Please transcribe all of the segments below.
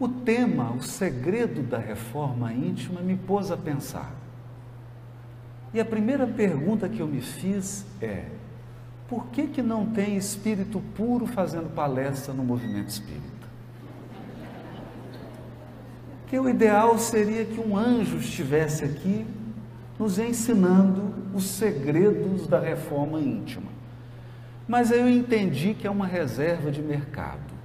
O tema, o segredo da reforma íntima, me pôs a pensar. E a primeira pergunta que eu me fiz é: por que, que não tem espírito puro fazendo palestra no movimento espírita? Que o ideal seria que um anjo estivesse aqui nos ensinando os segredos da reforma íntima. Mas eu entendi que é uma reserva de mercado.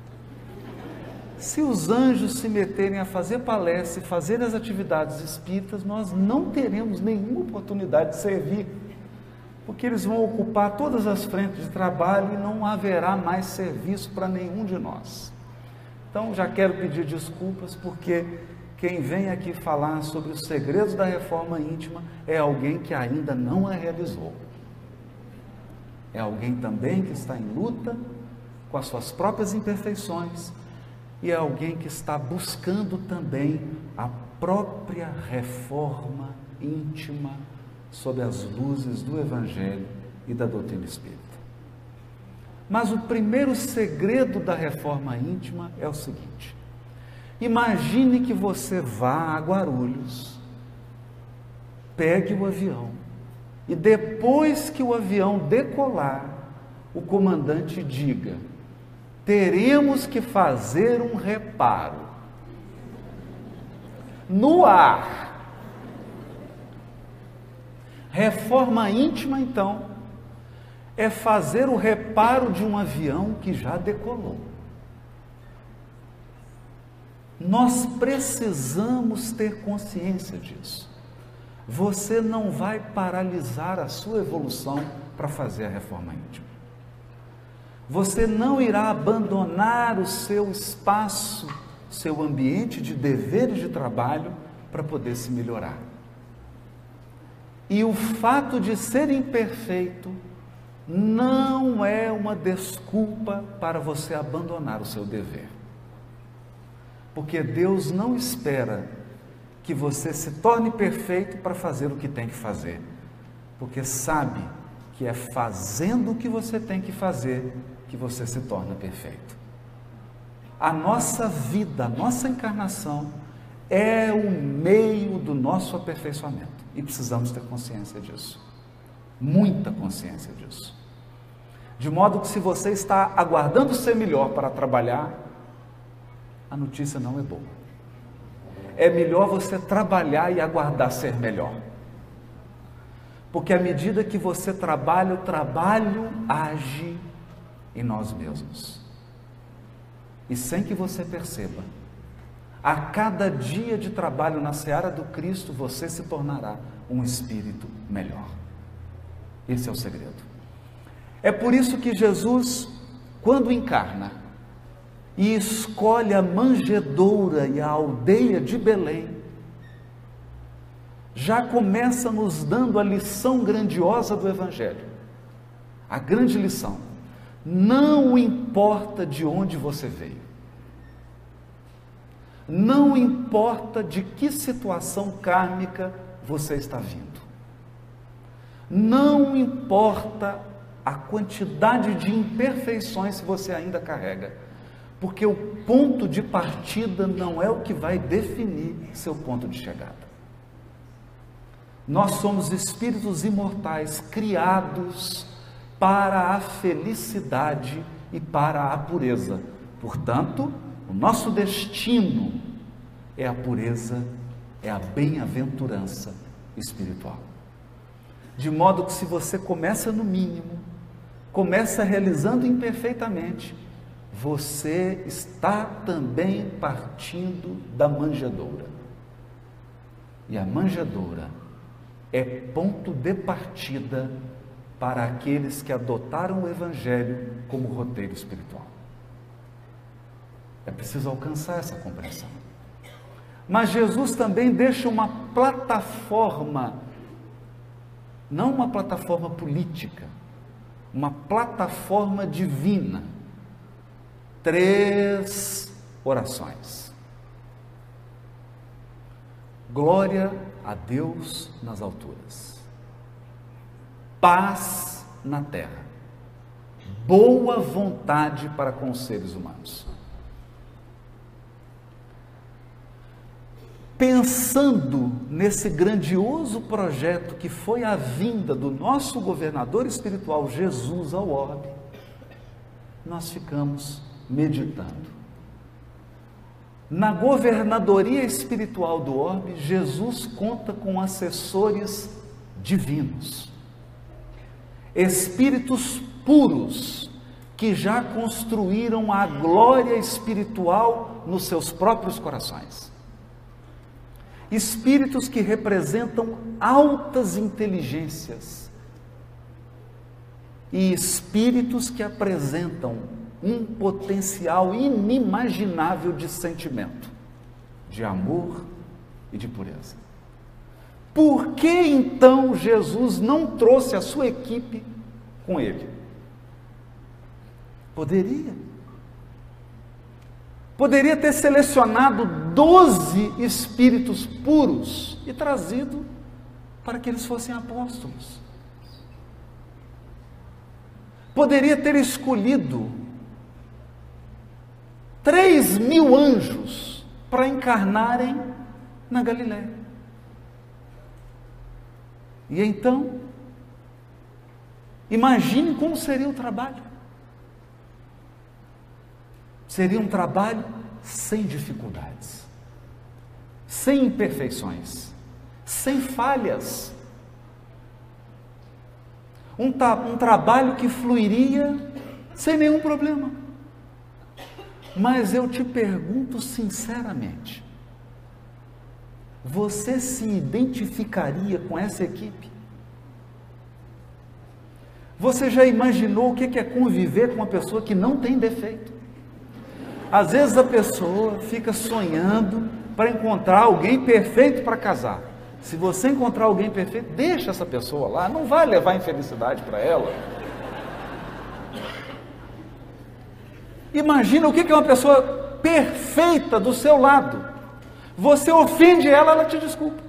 Se os anjos se meterem a fazer palestra e fazer as atividades espíritas, nós não teremos nenhuma oportunidade de servir, porque eles vão ocupar todas as frentes de trabalho e não haverá mais serviço para nenhum de nós. Então, já quero pedir desculpas, porque quem vem aqui falar sobre os segredos da reforma íntima é alguém que ainda não a realizou. É alguém também que está em luta com as suas próprias imperfeições e é alguém que está buscando também a própria reforma íntima sob as luzes do Evangelho e da doutrina espírita. Mas o primeiro segredo da reforma íntima é o seguinte: imagine que você vá a Guarulhos, pegue o avião e depois que o avião decolar, o comandante diga: teremos que fazer um reparo. No ar. Reforma íntima, então, é fazer o reparo de um avião que já decolou. Nós precisamos ter consciência disso. Você não vai paralisar a sua evolução para fazer a reforma íntima. Você não irá abandonar o seu espaço, seu ambiente de deveres de trabalho para poder se melhorar. E o fato de ser imperfeito não é uma desculpa para você abandonar o seu dever. Porque Deus não espera que você se torne perfeito para fazer o que tem que fazer. Porque sabe que é fazendo o que você tem que fazer que você se torna perfeito. A nossa vida, a nossa encarnação é o meio do nosso aperfeiçoamento e precisamos ter consciência disso. Muita consciência disso. De modo que se você está aguardando ser melhor para trabalhar, a notícia não é boa. É melhor você trabalhar e aguardar ser melhor. Porque à medida que você trabalha, o trabalho age em nós mesmos. E sem que você perceba, a cada dia de trabalho na seara do Cristo, você se tornará um espírito melhor. Esse é o segredo. É por isso que Jesus, quando encarna e escolhe a manjedoura e a aldeia de Belém, já começa nos dando a lição grandiosa do Evangelho. A grande lição não importa de onde você veio. Não importa de que situação kármica você está vindo. Não importa a quantidade de imperfeições que você ainda carrega. Porque o ponto de partida não é o que vai definir seu ponto de chegada. Nós somos espíritos imortais criados para a felicidade e para a pureza. Portanto, o nosso destino é a pureza, é a bem-aventurança espiritual. De modo que se você começa no mínimo, começa realizando imperfeitamente, você está também partindo da manjedoura. E a manjedoura é ponto de partida para aqueles que adotaram o Evangelho como roteiro espiritual. É preciso alcançar essa compreensão. Mas Jesus também deixa uma plataforma, não uma plataforma política, uma plataforma divina. Três orações. Glória a Deus nas alturas paz na terra, boa vontade para com os seres humanos. pensando nesse grandioso projeto que foi a vinda do nosso governador espiritual Jesus ao orbe, nós ficamos meditando. Na governadoria espiritual do orbe, Jesus conta com assessores divinos, espíritos puros que já construíram a glória espiritual nos seus próprios corações. Espíritos que representam altas inteligências e espíritos que apresentam um potencial inimaginável de sentimento, de amor e de pureza. Por que então Jesus não trouxe a sua equipe com ele? Poderia. Poderia ter selecionado doze espíritos puros e trazido para que eles fossem apóstolos. Poderia ter escolhido três mil anjos para encarnarem na Galiléia. E então, imagine como seria o trabalho. Seria um trabalho sem dificuldades, sem imperfeições, sem falhas. Um, um trabalho que fluiria sem nenhum problema. Mas eu te pergunto sinceramente: você se identificaria com essa equipe? Você já imaginou o que é conviver com uma pessoa que não tem defeito? Às vezes a pessoa fica sonhando para encontrar alguém perfeito para casar. Se você encontrar alguém perfeito, deixa essa pessoa lá, não vai levar infelicidade para ela. Imagina o que é uma pessoa perfeita do seu lado. Você ofende ela, ela te desculpa.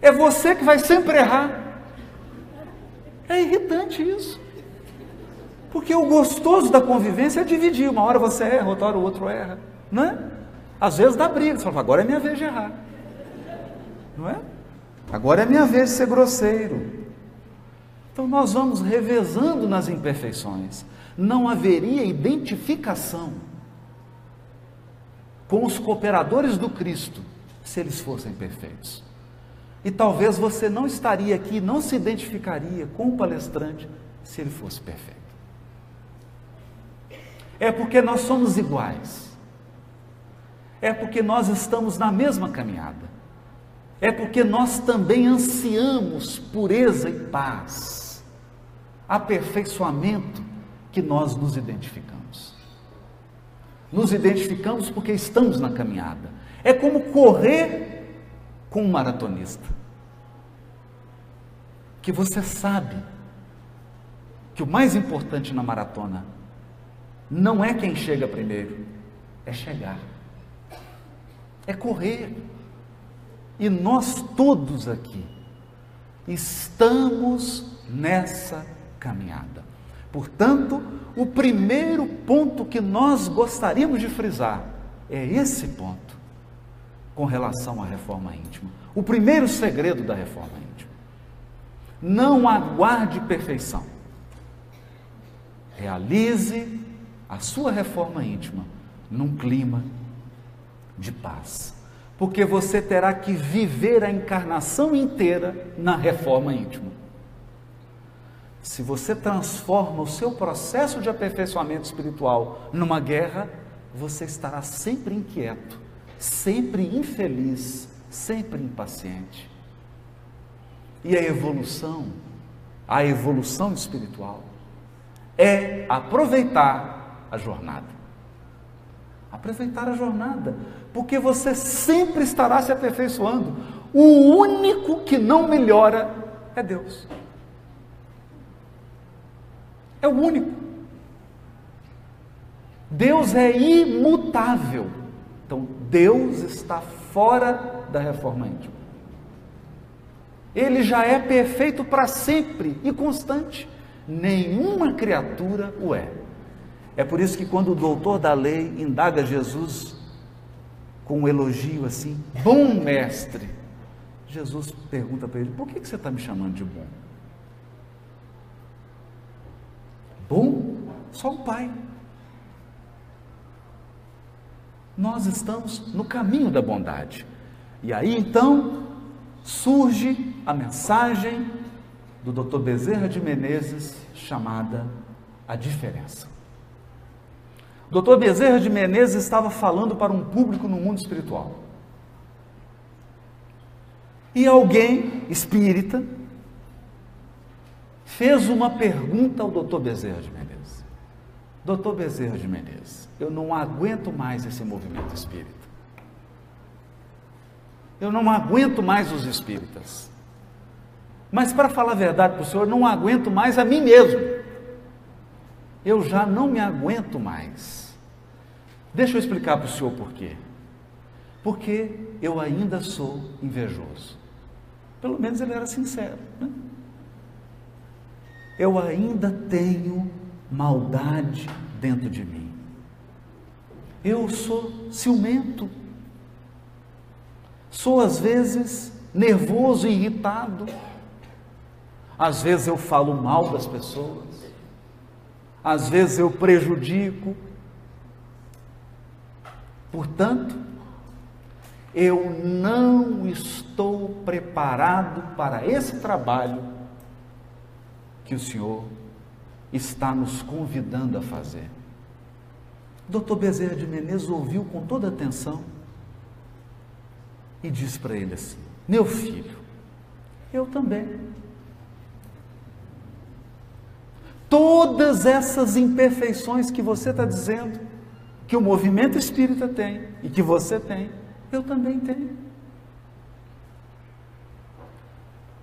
É você que vai sempre errar. É irritante isso. Porque o gostoso da convivência é dividir. Uma hora você erra, outra hora o outro erra. Não é? Às vezes dá briga. Você fala, agora é minha vez de errar. Não é? Agora é minha vez de ser grosseiro. Então nós vamos revezando nas imperfeições. Não haveria identificação com os cooperadores do Cristo se eles fossem perfeitos. E talvez você não estaria aqui, não se identificaria com o palestrante se ele fosse perfeito. É porque nós somos iguais. É porque nós estamos na mesma caminhada. É porque nós também ansiamos pureza e paz, aperfeiçoamento que nós nos identificamos. Nos identificamos porque estamos na caminhada. É como correr com um maratonista. Que você sabe que o mais importante na maratona não é quem chega primeiro, é chegar. É correr. E nós todos aqui estamos nessa caminhada. Portanto, o primeiro ponto que nós gostaríamos de frisar é esse ponto com relação à reforma íntima. O primeiro segredo da reforma íntima. Não aguarde perfeição. Realize a sua reforma íntima num clima de paz. Porque você terá que viver a encarnação inteira na reforma íntima. Se você transforma o seu processo de aperfeiçoamento espiritual numa guerra, você estará sempre inquieto, sempre infeliz, sempre impaciente. E a evolução, a evolução espiritual, é aproveitar a jornada. Aproveitar a jornada, porque você sempre estará se aperfeiçoando. O único que não melhora é Deus. É o único. Deus é imutável. Então, Deus está fora da reforma íntima. Ele já é perfeito para sempre e constante. Nenhuma criatura o é. É por isso que quando o doutor da lei indaga Jesus com um elogio assim, bom mestre, Jesus pergunta para ele: por que, que você está me chamando de bom? Só o Pai. Nós estamos no caminho da bondade. E aí então surge a mensagem do Dr. Bezerra de Menezes chamada A Diferença. O Dr. Bezerra de Menezes estava falando para um público no mundo espiritual. E alguém espírita fez uma pergunta ao Dr. Bezerra de Menezes. Doutor Bezerra de Menezes, eu não aguento mais esse movimento espírita. Eu não aguento mais os espíritas. Mas para falar a verdade para o senhor, não aguento mais a mim mesmo. Eu já não me aguento mais. Deixa eu explicar para o senhor por quê. Porque eu ainda sou invejoso. Pelo menos ele era sincero. Né? Eu ainda tenho maldade dentro de mim. Eu sou ciumento. Sou às vezes nervoso e irritado. Às vezes eu falo mal das pessoas. Às vezes eu prejudico. Portanto, eu não estou preparado para esse trabalho que o Senhor está nos convidando a fazer. Doutor Bezerra de Menezes ouviu com toda atenção e disse para ele assim: Meu filho, eu também. Todas essas imperfeições que você está dizendo, que o movimento espírita tem e que você tem, eu também tenho.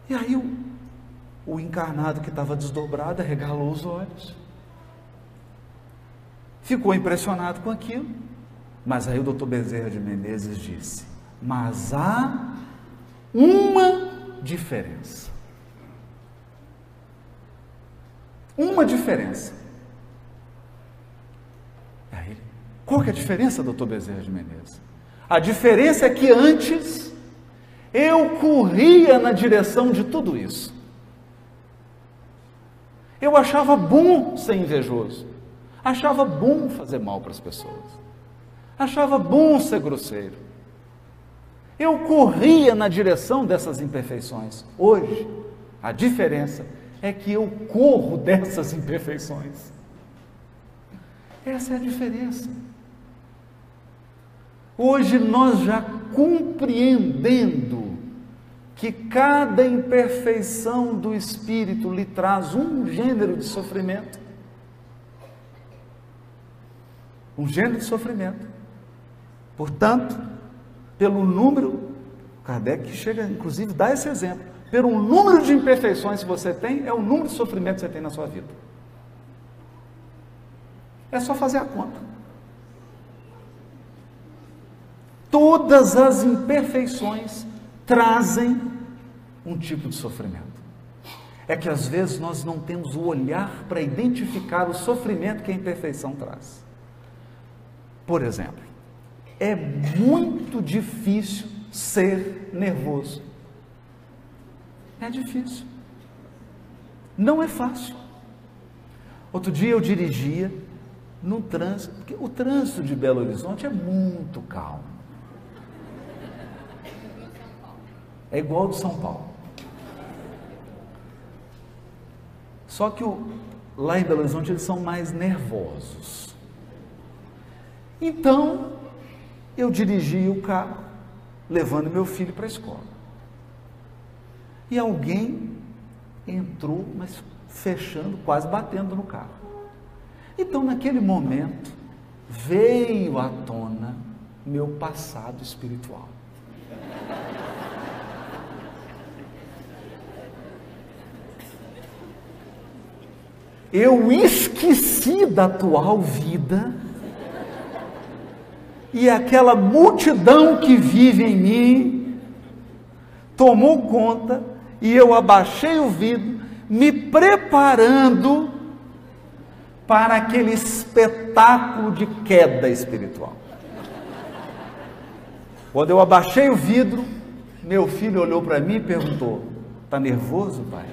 E aí o, o encarnado que estava desdobrado regalou os olhos. Ficou impressionado com aquilo. Mas aí o doutor Bezerra de Menezes disse: Mas há uma diferença. Uma diferença. Aí, qual que é a diferença, doutor Bezerra de Menezes? A diferença é que antes eu corria na direção de tudo isso. Eu achava bom ser invejoso. Achava bom fazer mal para as pessoas. Achava bom ser grosseiro. Eu corria na direção dessas imperfeições. Hoje, a diferença é que eu corro dessas imperfeições. Essa é a diferença. Hoje nós já compreendendo que cada imperfeição do espírito lhe traz um gênero de sofrimento. Um gênero de sofrimento. Portanto, pelo número, Kardec chega inclusive dar esse exemplo, pelo número de imperfeições que você tem, é o número de sofrimentos que você tem na sua vida. É só fazer a conta. Todas as imperfeições trazem um tipo de sofrimento. É que às vezes nós não temos o olhar para identificar o sofrimento que a imperfeição traz. Por exemplo, é muito difícil ser nervoso. É difícil. Não é fácil. Outro dia eu dirigia no trânsito, porque o trânsito de Belo Horizonte é muito calmo. É igual ao de São Paulo. Só que o, lá em Belo Horizonte eles são mais nervosos. Então, eu dirigi o carro, levando meu filho para a escola. E alguém entrou, mas fechando, quase batendo no carro. Então, naquele momento, veio à tona meu passado espiritual. Eu esqueci da atual vida e aquela multidão que vive em mim tomou conta e eu abaixei o vidro, me preparando para aquele espetáculo de queda espiritual. Quando eu abaixei o vidro, meu filho olhou para mim e perguntou: Está nervoso, pai?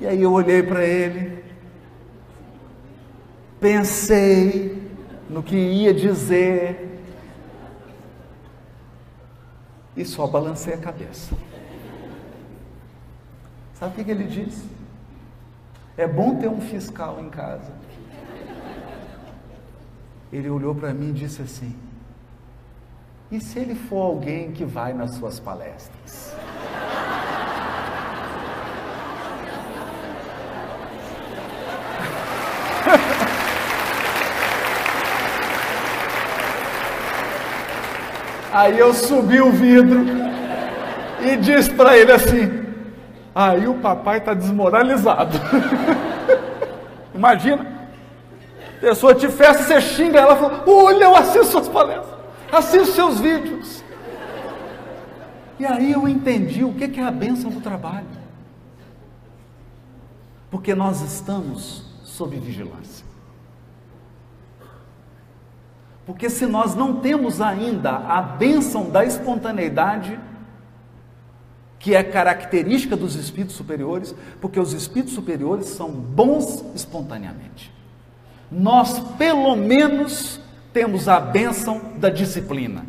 E aí eu olhei para ele, pensei no que ia dizer e só balancei a cabeça. Sabe o que ele disse? É bom ter um fiscal em casa. Ele olhou para mim e disse assim: E se ele for alguém que vai nas suas palestras? Aí eu subi o vidro e disse para ele assim: Aí o papai está desmoralizado. Imagina, a pessoa te festa, você xinga ela, fala: Olha, eu assisto suas palestras, assisto seus vídeos. E aí eu entendi o que é a bênção do trabalho. Porque nós estamos sob vigilância. Porque se nós não temos ainda a bênção da espontaneidade, que é característica dos espíritos superiores, porque os espíritos superiores são bons espontaneamente. Nós, pelo menos, temos a bênção da disciplina.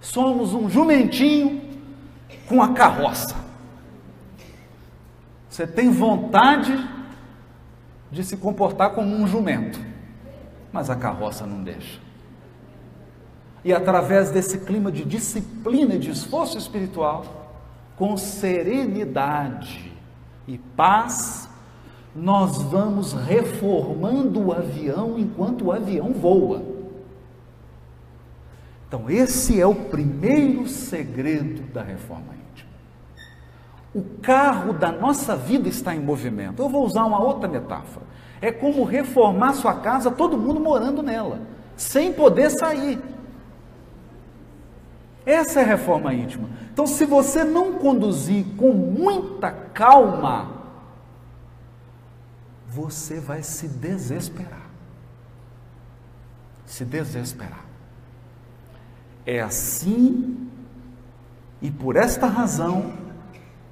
Somos um jumentinho com a carroça. Você tem vontade de se comportar como um jumento mas a carroça não deixa. E através desse clima de disciplina e de esforço espiritual, com serenidade e paz, nós vamos reformando o avião enquanto o avião voa. Então, esse é o primeiro segredo da reforma íntima. O carro da nossa vida está em movimento. Eu vou usar uma outra metáfora. É como reformar sua casa, todo mundo morando nela, sem poder sair. Essa é a reforma íntima. Então, se você não conduzir com muita calma, você vai se desesperar. Se desesperar. É assim, e por esta razão,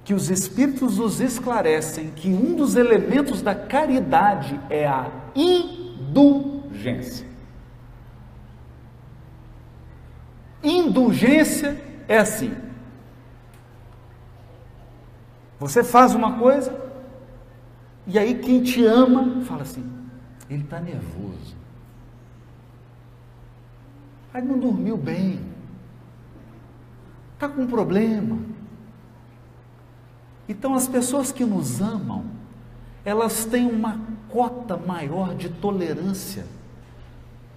que os Espíritos nos esclarecem que um dos elementos da caridade é a indulgência. Indulgência é assim: você faz uma coisa, e aí quem te ama fala assim: ele está nervoso, aí não dormiu bem, está com um problema. Então, as pessoas que nos amam, elas têm uma cota maior de tolerância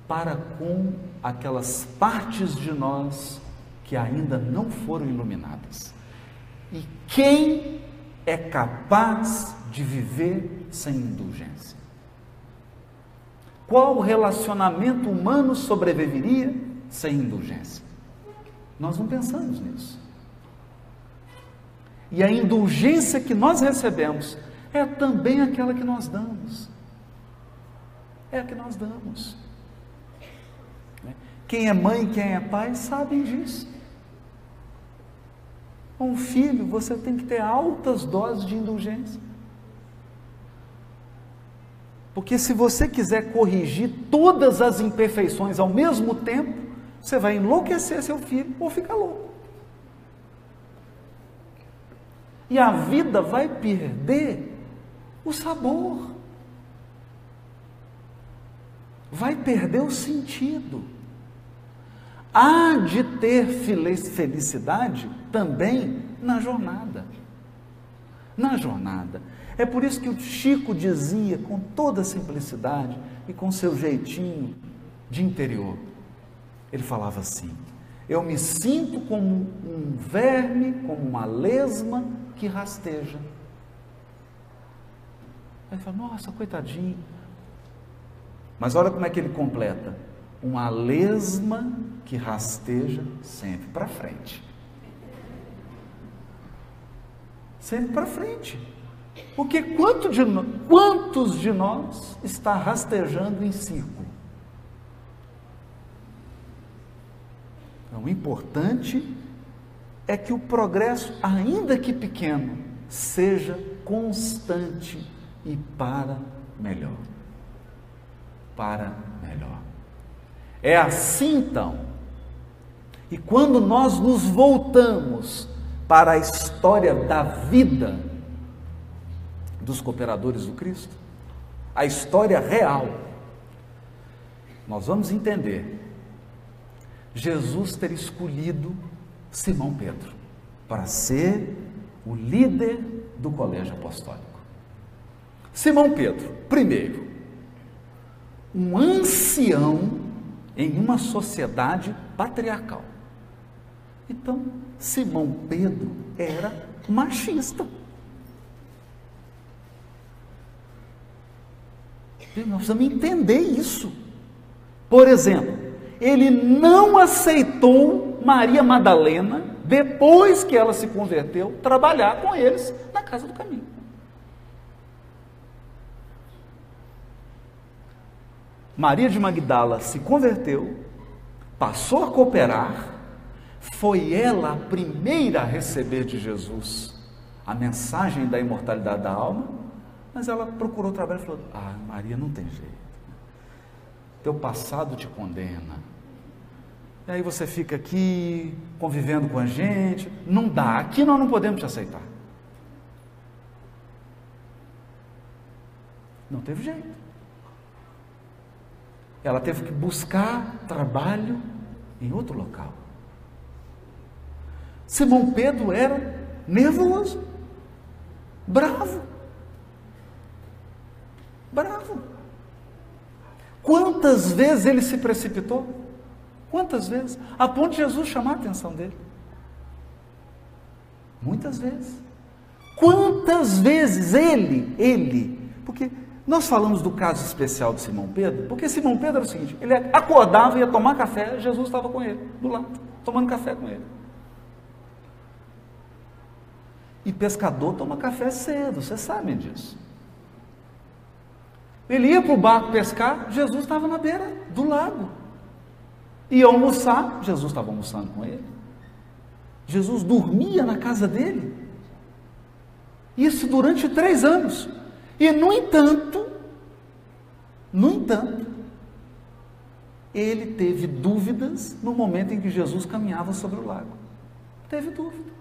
para com aquelas partes de nós que ainda não foram iluminadas. E quem é capaz de viver sem indulgência? Qual relacionamento humano sobreviveria sem indulgência? Nós não pensamos nisso. E a indulgência que nós recebemos é também aquela que nós damos. É a que nós damos. Né? Quem é mãe, quem é pai, sabem disso. Um filho, você tem que ter altas doses de indulgência. Porque se você quiser corrigir todas as imperfeições ao mesmo tempo, você vai enlouquecer seu filho ou ficar louco. E a vida vai perder o sabor. Vai perder o sentido. Há de ter felicidade também na jornada. Na jornada. É por isso que o Chico dizia com toda simplicidade e com seu jeitinho de interior. Ele falava assim: Eu me sinto como um verme, como uma lesma que rasteja. Aí fala, nossa, coitadinho. Mas olha como é que ele completa: uma lesma que rasteja sempre para frente. sempre para frente. Porque quanto de, quantos de nós está rastejando em círculo? Então, o importante é que o progresso, ainda que pequeno, seja constante e para melhor. Para melhor. É assim então. E quando nós nos voltamos para a história da vida dos cooperadores do Cristo, a história real, nós vamos entender Jesus ter escolhido Simão Pedro para ser o líder do colégio apostólico. Simão Pedro, primeiro, um ancião em uma sociedade patriarcal. Então, Simão Pedro era machista. Nós precisamos entender isso. Por exemplo, ele não aceitou Maria Madalena, depois que ela se converteu, trabalhar com eles na casa do caminho. Maria de Magdala se converteu, passou a cooperar, foi ela a primeira a receber de Jesus a mensagem da imortalidade da alma, mas ela procurou trabalho e falou: Ah, Maria, não tem jeito. Teu passado te condena. E aí você fica aqui convivendo com a gente. Não dá, aqui nós não podemos te aceitar. Não teve jeito. Ela teve que buscar trabalho em outro local. Simão Pedro era nervoso, bravo. Bravo. Quantas vezes ele se precipitou? Quantas vezes? A ponto de Jesus chamar a atenção dele. Muitas vezes. Quantas vezes ele, ele, porque nós falamos do caso especial de Simão Pedro, porque Simão Pedro era o seguinte: ele acordava e ia tomar café, Jesus estava com ele, do lado, tomando café com ele. E pescador toma café cedo, vocês sabem disso. Ele ia para o barco pescar, Jesus estava na beira do lago. Ia almoçar, Jesus estava almoçando com ele. Jesus dormia na casa dele. Isso durante três anos. E, no entanto, no entanto, ele teve dúvidas no momento em que Jesus caminhava sobre o lago. Teve dúvida.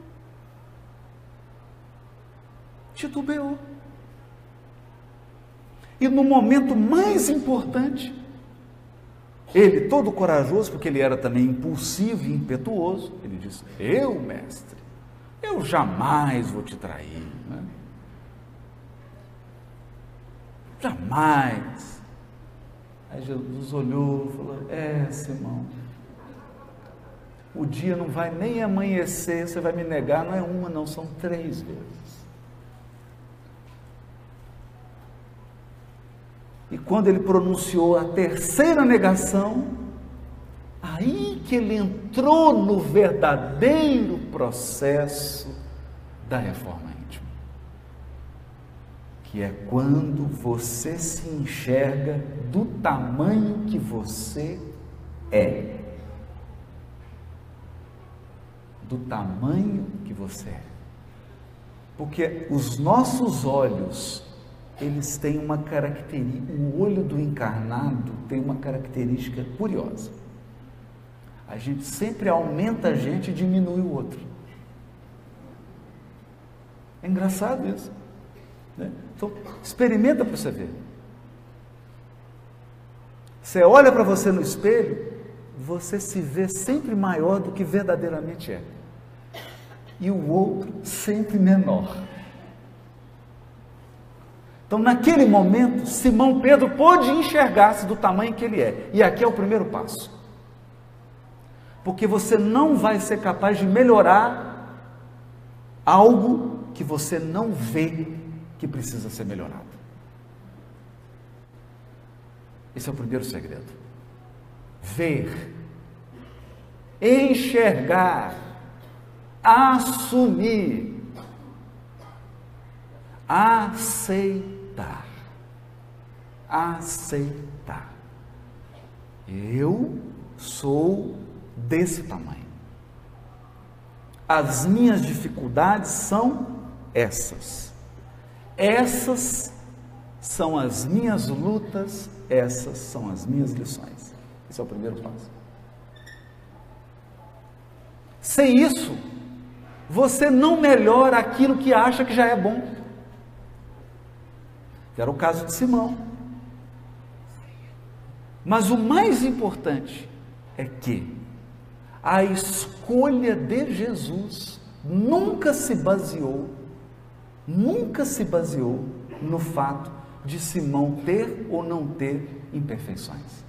Titubeou. E no momento mais importante, ele, todo corajoso, porque ele era também impulsivo e impetuoso, ele disse: Eu, mestre, eu jamais vou te trair. Né? Jamais. Aí Jesus olhou e falou: É, Simão, o dia não vai nem amanhecer, você vai me negar, não é uma, não, são três vezes. E quando ele pronunciou a terceira negação, aí que ele entrou no verdadeiro processo da reforma íntima. Que é quando você se enxerga do tamanho que você é. Do tamanho que você é. Porque os nossos olhos eles têm uma característica, o olho do encarnado tem uma característica curiosa. A gente sempre aumenta a gente e diminui o outro. É engraçado isso. Né? Então, experimenta para você ver. Você olha para você no espelho, você se vê sempre maior do que verdadeiramente é. E o outro sempre menor. Então, naquele momento, Simão Pedro pôde enxergar-se do tamanho que ele é. E aqui é o primeiro passo. Porque você não vai ser capaz de melhorar algo que você não vê que precisa ser melhorado. Esse é o primeiro segredo. Ver, enxergar, assumir aceitar. Aceitar. Eu sou desse tamanho. As minhas dificuldades são essas. Essas são as minhas lutas, essas são as minhas lições. Esse é o primeiro passo. Sem isso, você não melhora aquilo que acha que já é bom. Era o caso de Simão. Mas o mais importante é que a escolha de Jesus nunca se baseou, nunca se baseou no fato de Simão ter ou não ter imperfeições.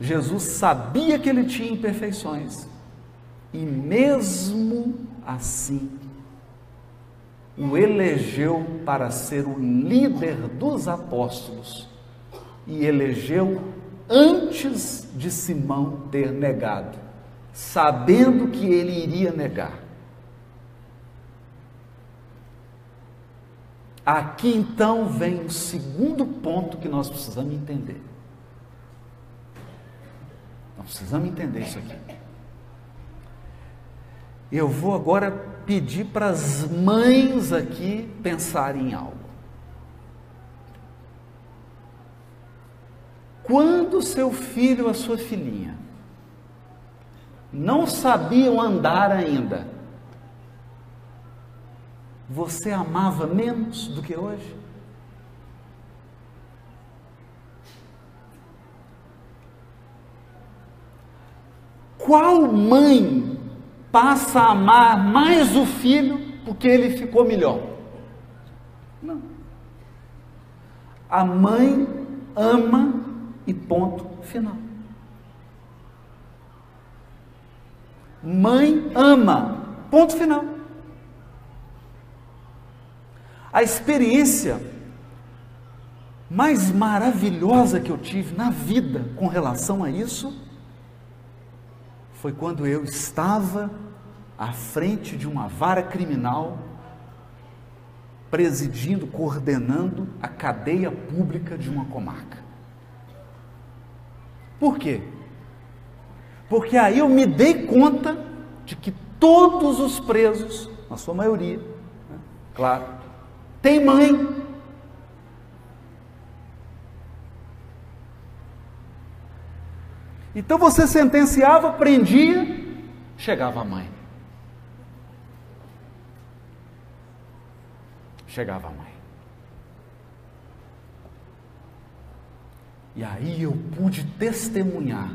Jesus sabia que ele tinha imperfeições e, mesmo assim, o elegeu para ser o líder dos apóstolos e elegeu antes de Simão ter negado, sabendo que ele iria negar. Aqui então vem o segundo ponto que nós precisamos entender. Nós precisamos entender isso aqui. Eu vou agora pedir para as mães aqui pensarem em algo. Quando seu filho ou a sua filhinha não sabiam andar ainda, você amava menos do que hoje? Qual mãe passa a amar mais o filho porque ele ficou melhor? Não. A mãe ama e ponto final. Mãe ama, ponto final. A experiência mais maravilhosa que eu tive na vida com relação a isso foi quando eu estava à frente de uma vara criminal, presidindo, coordenando a cadeia pública de uma comarca. Por quê? Porque aí eu me dei conta de que todos os presos, na sua maioria, né, claro, têm mãe. Então você sentenciava, prendia, chegava a mãe. Chegava a mãe. E aí eu pude testemunhar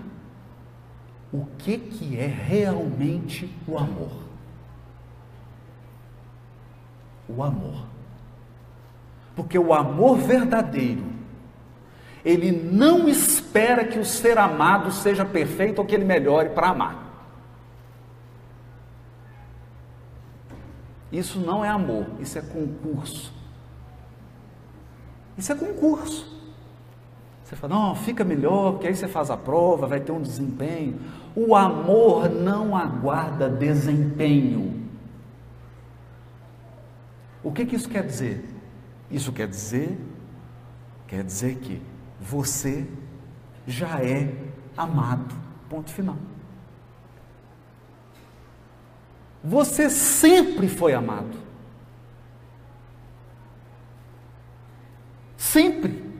o que que é realmente o amor. O amor. Porque o amor verdadeiro, ele não espera que o ser amado seja perfeito ou que ele melhore para amar. Isso não é amor, isso é concurso. Isso é concurso. Você fala, não, fica melhor, porque aí você faz a prova, vai ter um desempenho. O amor não aguarda desempenho. O que, que isso quer dizer? Isso quer dizer, quer dizer que você já é amado. Ponto final. Você sempre foi amado. Sempre.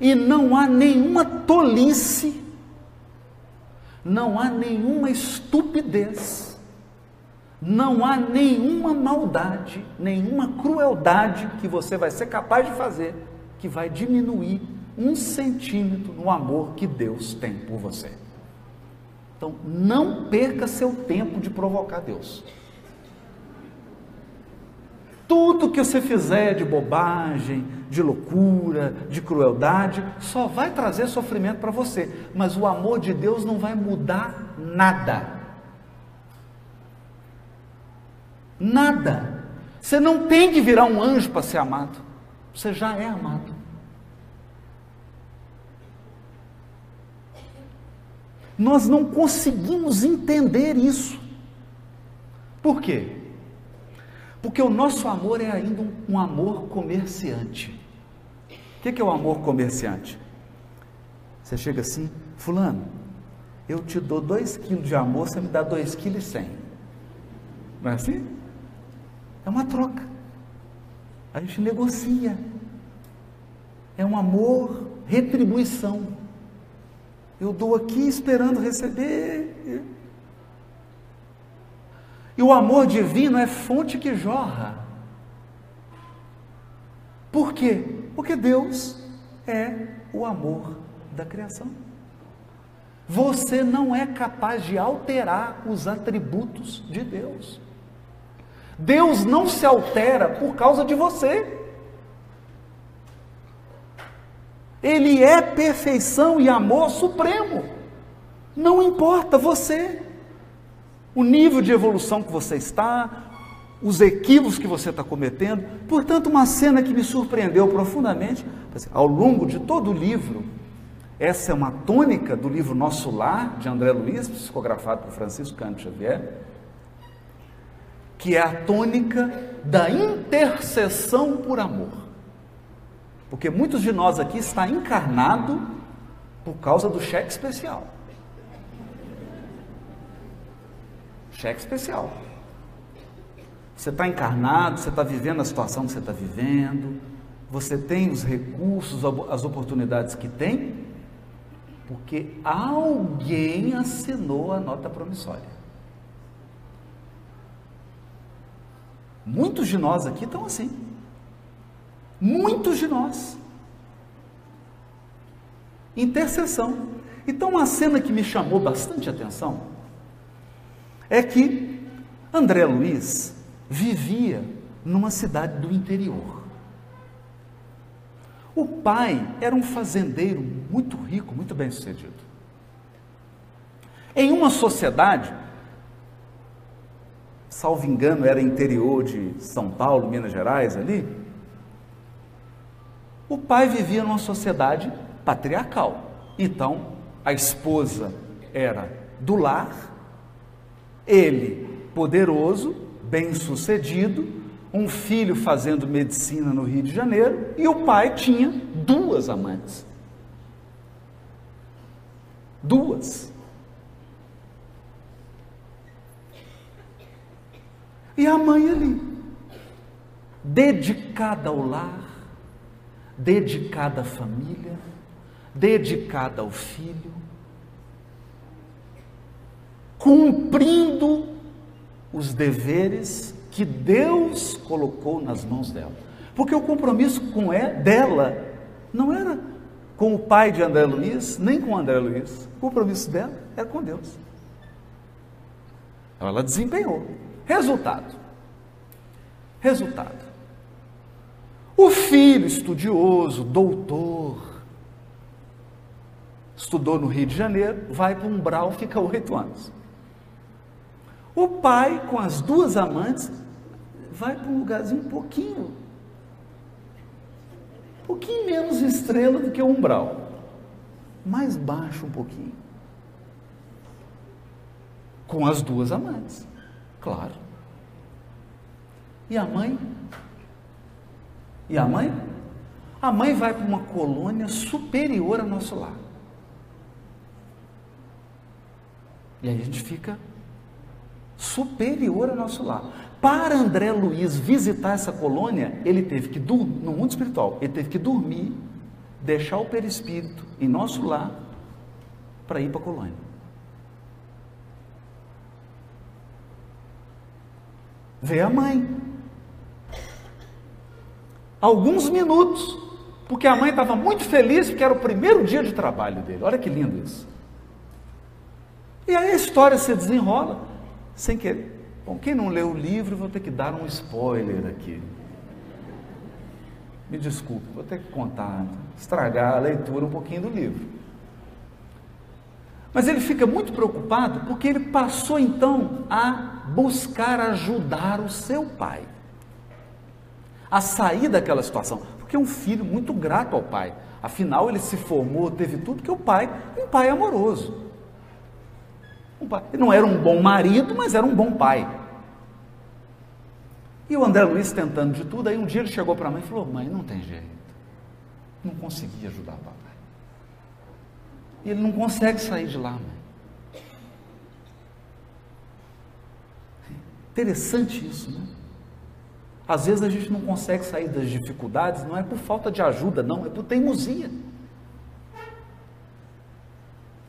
E não há nenhuma tolice, não há nenhuma estupidez, não há nenhuma maldade, nenhuma crueldade que você vai ser capaz de fazer que vai diminuir um centímetro no amor que Deus tem por você. Então, não perca seu tempo de provocar Deus. Tudo que você fizer de bobagem, de loucura, de crueldade, só vai trazer sofrimento para você. Mas o amor de Deus não vai mudar nada. Nada. Você não tem que virar um anjo para ser amado. Você já é amado. Nós não conseguimos entender isso. Por quê? Porque o nosso amor é ainda um, amor comerciante. O que, que é o amor comerciante? Você chega assim, fulano, eu te dou dois quilos de amor, você me dá dois quilos e cem. Não é assim? É uma troca. A gente negocia. É um amor, retribuição. Eu dou aqui esperando receber. E o amor divino é fonte que jorra. Por quê? Porque Deus é o amor da criação. Você não é capaz de alterar os atributos de Deus. Deus não se altera por causa de você. Ele é perfeição e amor supremo. Não importa você, o nível de evolução que você está, os equívocos que você está cometendo. Portanto, uma cena que me surpreendeu profundamente, ao longo de todo o livro, essa é uma tônica do livro Nosso Lar, de André Luiz, psicografado por Francisco Cândido Xavier, que é a tônica da intercessão por amor. Porque muitos de nós aqui está encarnado por causa do cheque especial. Cheque especial. Você está encarnado, você está vivendo a situação que você está vivendo, você tem os recursos, as oportunidades que tem, porque alguém assinou a nota promissória. Muitos de nós aqui estão assim. Muitos de nós. Intercessão. Então, uma cena que me chamou bastante atenção é que André Luiz vivia numa cidade do interior. O pai era um fazendeiro muito rico, muito bem sucedido. Em uma sociedade, salvo engano, era interior de São Paulo, Minas Gerais, ali, o pai vivia numa sociedade patriarcal. Então, a esposa era do lar, ele poderoso, bem-sucedido, um filho fazendo medicina no Rio de Janeiro e o pai tinha duas amantes. Duas. E a mãe ali, dedicada ao lar, dedicada à família, dedicada ao filho, cumprindo os deveres que Deus colocou nas mãos dela. Porque o compromisso com é dela não era com o pai de André Luiz, nem com André Luiz. O compromisso dela era com Deus. Ela desempenhou. Resultado. Resultado. O filho estudioso, doutor, estudou no Rio de Janeiro, vai para um Umbral, fica oito anos. O pai, com as duas amantes, vai para um lugarzinho um pouquinho, um pouquinho menos estrela do que o Umbral, mais baixo um pouquinho. Com as duas amantes, claro. E a mãe e a mãe? A mãe vai para uma colônia superior ao nosso lar. E aí a gente fica superior ao nosso lar. Para André Luiz visitar essa colônia, ele teve que no mundo espiritual, ele teve que dormir, deixar o perispírito em nosso lar para ir para a colônia. Vê a mãe alguns minutos, porque a mãe estava muito feliz porque era o primeiro dia de trabalho dele. Olha que lindo isso. E aí a história se desenrola sem querer. Bom, quem não leu o livro, vou ter que dar um spoiler aqui. Me desculpe, vou ter que contar, estragar a leitura um pouquinho do livro. Mas ele fica muito preocupado porque ele passou então a buscar ajudar o seu pai a sair daquela situação, porque é um filho muito grato ao pai. Afinal, ele se formou, teve tudo que o pai, um pai amoroso. Um pai. Ele não era um bom marido, mas era um bom pai. E o André Luiz tentando de tudo, aí um dia ele chegou para a mãe e falou: Mãe, não tem jeito. Não consegui ajudar papai. E ele não consegue sair de lá. Interessante isso, né? Às vezes a gente não consegue sair das dificuldades, não é por falta de ajuda, não, é por teimosia.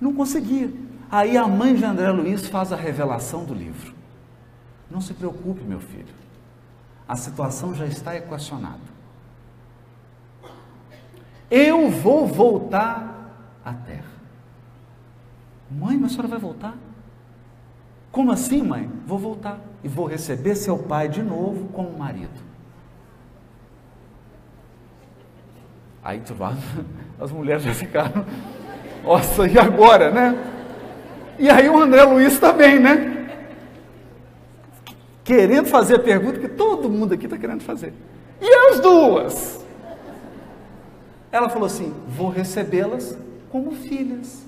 Não conseguia. Aí a mãe de André Luiz faz a revelação do livro. Não se preocupe, meu filho. A situação já está equacionada. Eu vou voltar. Mãe, mas a senhora vai voltar? Como assim, mãe? Vou voltar e vou receber seu pai de novo como marido. Aí tu vai, as mulheres já ficaram, nossa, e agora, né? E aí o André Luiz também, né? Querendo fazer a pergunta que todo mundo aqui está querendo fazer. E as duas? Ela falou assim: vou recebê-las como filhas.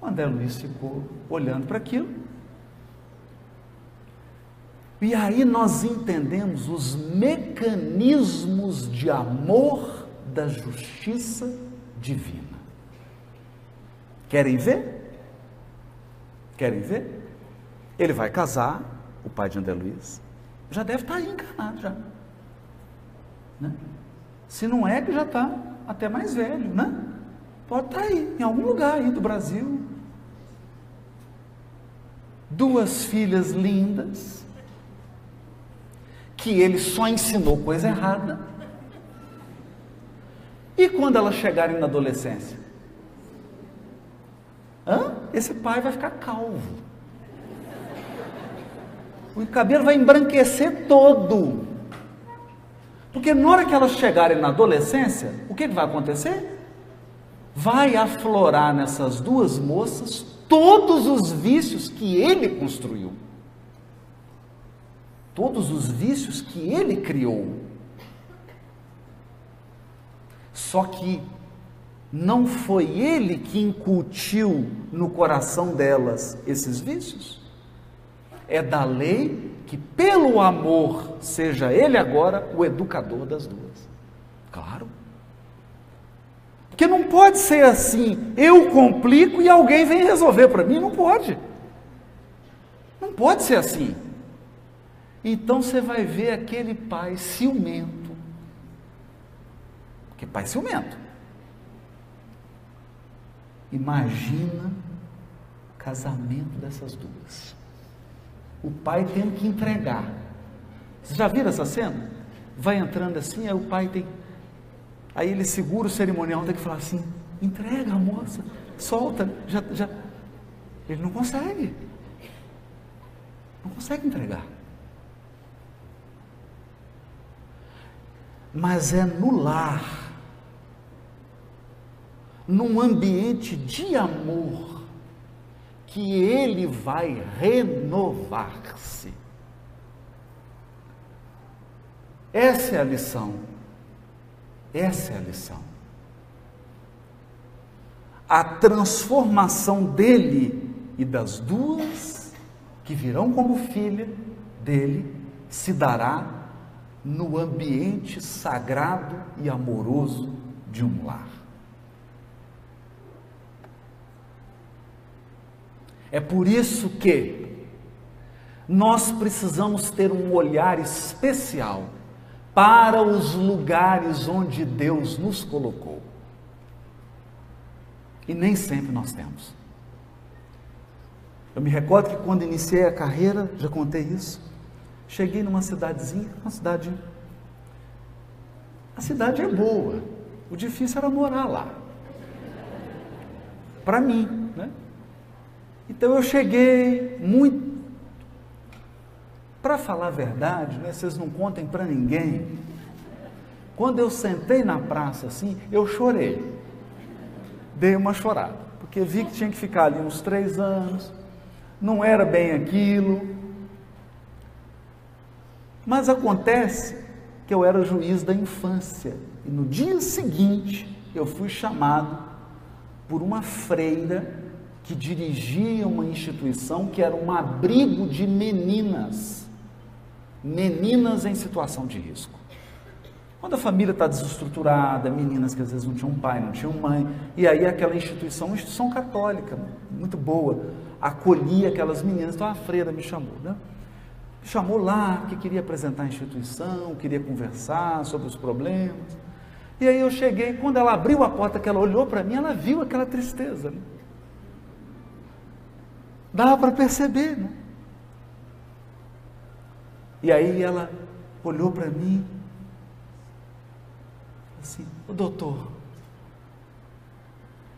O André Luiz ficou olhando para aquilo. E aí nós entendemos os mecanismos de amor da justiça divina. Querem ver? Querem ver? Ele vai casar, o pai de André Luiz, já deve estar aí encarnado já. Né? Se não é que já está até mais velho, né? Pode estar aí, em algum lugar aí do Brasil, duas filhas lindas, que ele só ensinou coisa errada. E quando elas chegarem na adolescência? Hã? Esse pai vai ficar calvo. O cabelo vai embranquecer todo. Porque na hora que elas chegarem na adolescência, o que vai acontecer? Vai aflorar nessas duas moças todos os vícios que ele construiu, todos os vícios que ele criou. Só que não foi ele que incutiu no coração delas esses vícios. É da lei que, pelo amor, seja ele agora o educador das duas. Claro. Porque não pode ser assim, eu complico e alguém vem resolver para mim, não pode. Não pode ser assim. Então você vai ver aquele pai ciumento. Que pai ciumento. Imagina o casamento dessas duas. O pai tendo que entregar. Vocês já viram essa cena? Vai entrando assim, aí o pai tem Aí ele segura o cerimonial, tem que falar assim: entrega a moça, solta, já, já. Ele não consegue. Não consegue entregar. Mas é no lar, num ambiente de amor, que ele vai renovar-se. Essa é a lição. Essa é a lição. A transformação dele e das duas que virão como filha dele se dará no ambiente sagrado e amoroso de um lar. É por isso que nós precisamos ter um olhar especial para os lugares onde Deus nos colocou. E nem sempre nós temos. Eu me recordo que quando iniciei a carreira, já contei isso, cheguei numa cidadezinha, uma cidade. A cidade é boa, o difícil era morar lá. Para mim, né? Então eu cheguei muito para falar a verdade, né, vocês não contem para ninguém. Quando eu sentei na praça assim, eu chorei. Dei uma chorada, porque vi que tinha que ficar ali uns três anos, não era bem aquilo. Mas acontece que eu era juiz da infância e no dia seguinte eu fui chamado por uma freira que dirigia uma instituição que era um abrigo de meninas, meninas em situação de risco. Quando a família está desestruturada, meninas que às vezes não tinham pai, não tinham mãe, e aí aquela instituição, uma instituição católica, muito boa, acolhia aquelas meninas, então a freira me chamou, né? Me chamou lá, que queria apresentar a instituição, queria conversar sobre os problemas. E aí eu cheguei, quando ela abriu a porta, que ela olhou para mim, ela viu aquela tristeza. Né? Dava para perceber, né? E aí ela olhou para mim, assim, o doutor,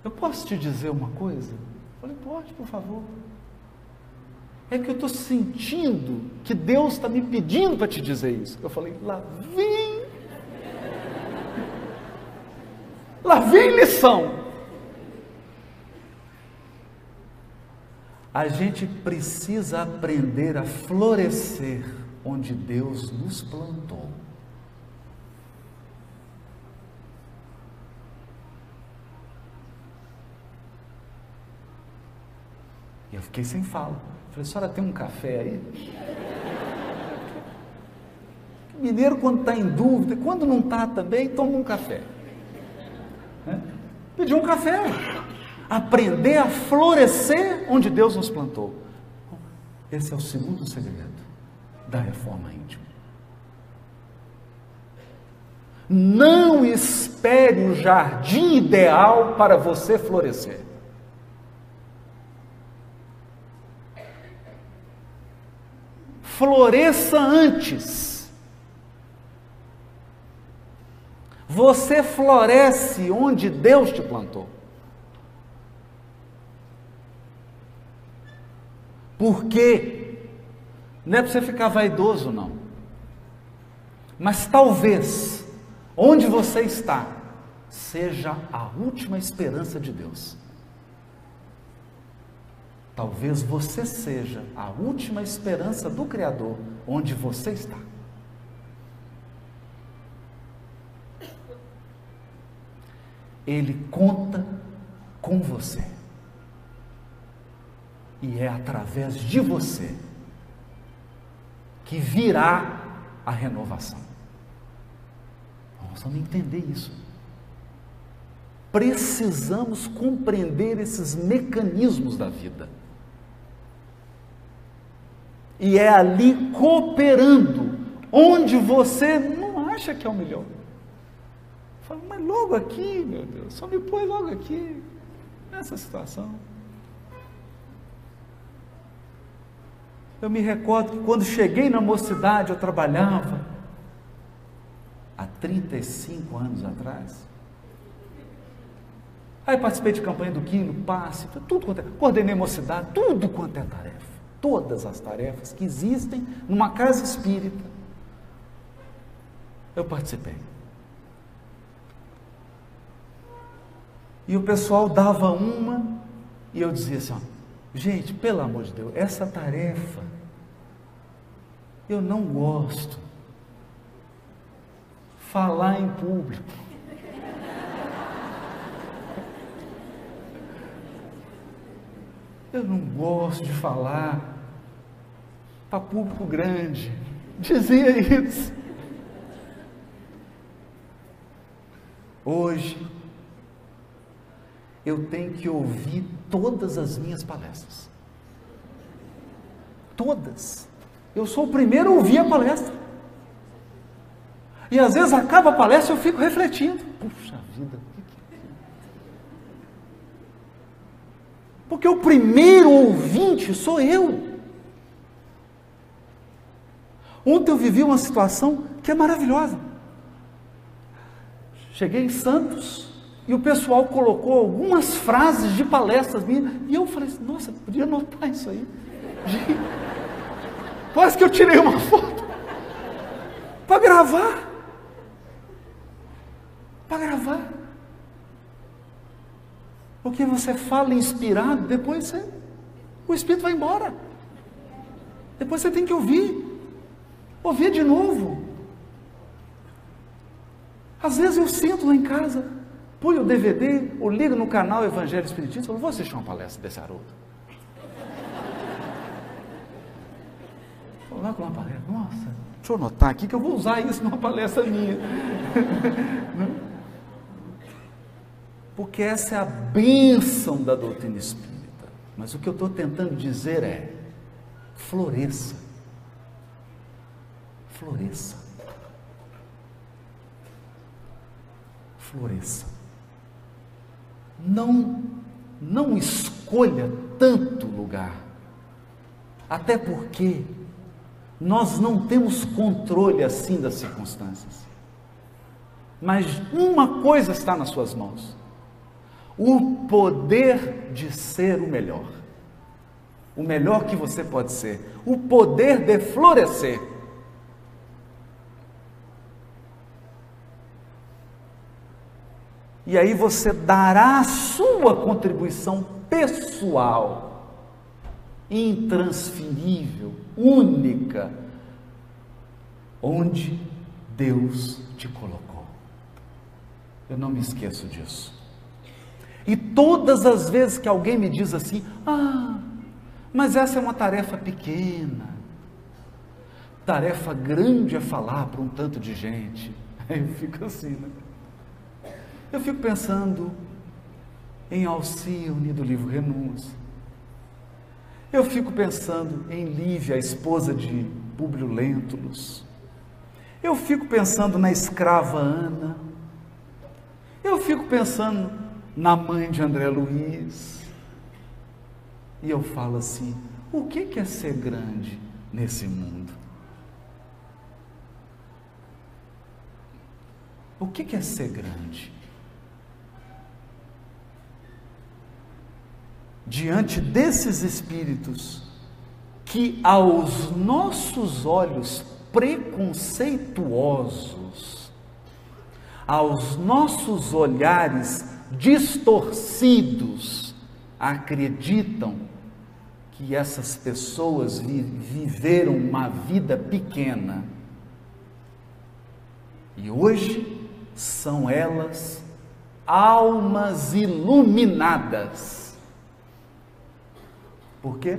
eu posso te dizer uma coisa? Eu falei, pode, por favor. É que eu estou sentindo que Deus está me pedindo para te dizer isso. Eu falei, lá vem. Lá vem lição. A gente precisa aprender a florescer onde Deus nos plantou. E eu fiquei sem fala. Falei, senhora tem um café aí? Mineiro, quando está em dúvida, quando não está também, toma um café. Né? Pediu um café aprender a florescer onde Deus nos plantou. Esse é o segundo segredo da reforma íntima. Não espere o jardim ideal para você florescer. Floresça antes. Você floresce onde Deus te plantou. Por quê? Não é para você ficar vaidoso, não. Mas talvez, onde você está, seja a última esperança de Deus. Talvez você seja a última esperança do Criador onde você está. Ele conta com você e é através de você que virá a renovação. Nós vamos entender isso. Precisamos compreender esses mecanismos da vida. E é ali cooperando, onde você não acha que é o melhor. Fala, mas logo aqui, meu Deus, só me põe logo aqui, nessa situação. Eu me recordo que quando cheguei na mocidade, eu trabalhava há 35 anos atrás. Aí participei de campanha do Quino, passe, tudo quanto é, coordenei mocidade, tudo quanto é tarefa. Todas as tarefas que existem numa casa espírita. Eu participei. E o pessoal dava uma e eu dizia assim: ó, gente, pelo amor de Deus, essa tarefa eu não gosto. Falar em público. Eu não gosto de falar para público grande. Dizia isso. Hoje, eu tenho que ouvir todas as minhas palestras. Todas. Eu sou o primeiro a ouvir a palestra. E às vezes acaba a palestra e eu fico refletindo. Puxa vida. Porque o primeiro ouvinte sou eu. Ontem eu vivi uma situação que é maravilhosa. Cheguei em Santos e o pessoal colocou algumas frases de palestras minhas e eu falei, nossa, podia anotar isso aí. Quase que eu tirei uma foto para gravar. Para gravar. Porque você fala inspirado, depois você, o Espírito vai embora. Depois você tem que ouvir. Ouvir de novo. Às vezes eu sinto lá em casa, põe o DVD ou liga no canal Evangelho Espiritista e fala, vou assistir uma palestra desse Haroldo. Lá com uma palestra, nossa, deixa eu anotar aqui que eu vou usar isso numa palestra minha. Porque essa é a bênção da doutrina espírita. Mas o que eu estou tentando dizer é: floresça. Floresça. Floresça. Não, não escolha tanto lugar. Até porque nós não temos controle assim das circunstâncias. Mas uma coisa está nas suas mãos: o poder de ser o melhor. O melhor que você pode ser, o poder de florescer. E aí você dará a sua contribuição pessoal, intransferível, única, onde Deus te colocou. Eu não me esqueço disso. E todas as vezes que alguém me diz assim, ah, mas essa é uma tarefa pequena, tarefa grande é falar para um tanto de gente. Aí eu fico assim, né? Eu fico pensando em Alcione do livro Renúncia. Eu fico pensando em Lívia, a esposa de Públio Lentulus. Eu fico pensando na escrava Ana. Eu fico pensando na mãe de André Luiz. E eu falo assim: o que é ser grande nesse mundo? O que é ser grande? Diante desses espíritos que aos nossos olhos preconceituosos, aos nossos olhares distorcidos, acreditam que essas pessoas vi viveram uma vida pequena. E hoje são elas almas iluminadas por quê?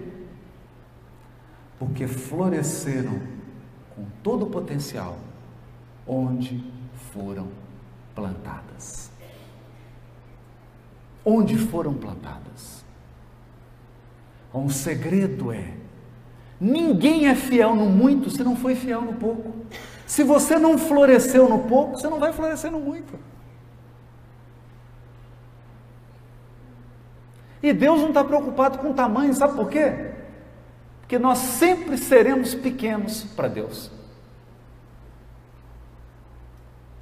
Porque floresceram com todo o potencial onde foram plantadas. Onde foram plantadas. Um segredo é: ninguém é fiel no muito se não foi fiel no pouco. Se você não floresceu no pouco, você não vai florescer no muito. E Deus não está preocupado com o tamanho, sabe por quê? Porque nós sempre seremos pequenos para Deus.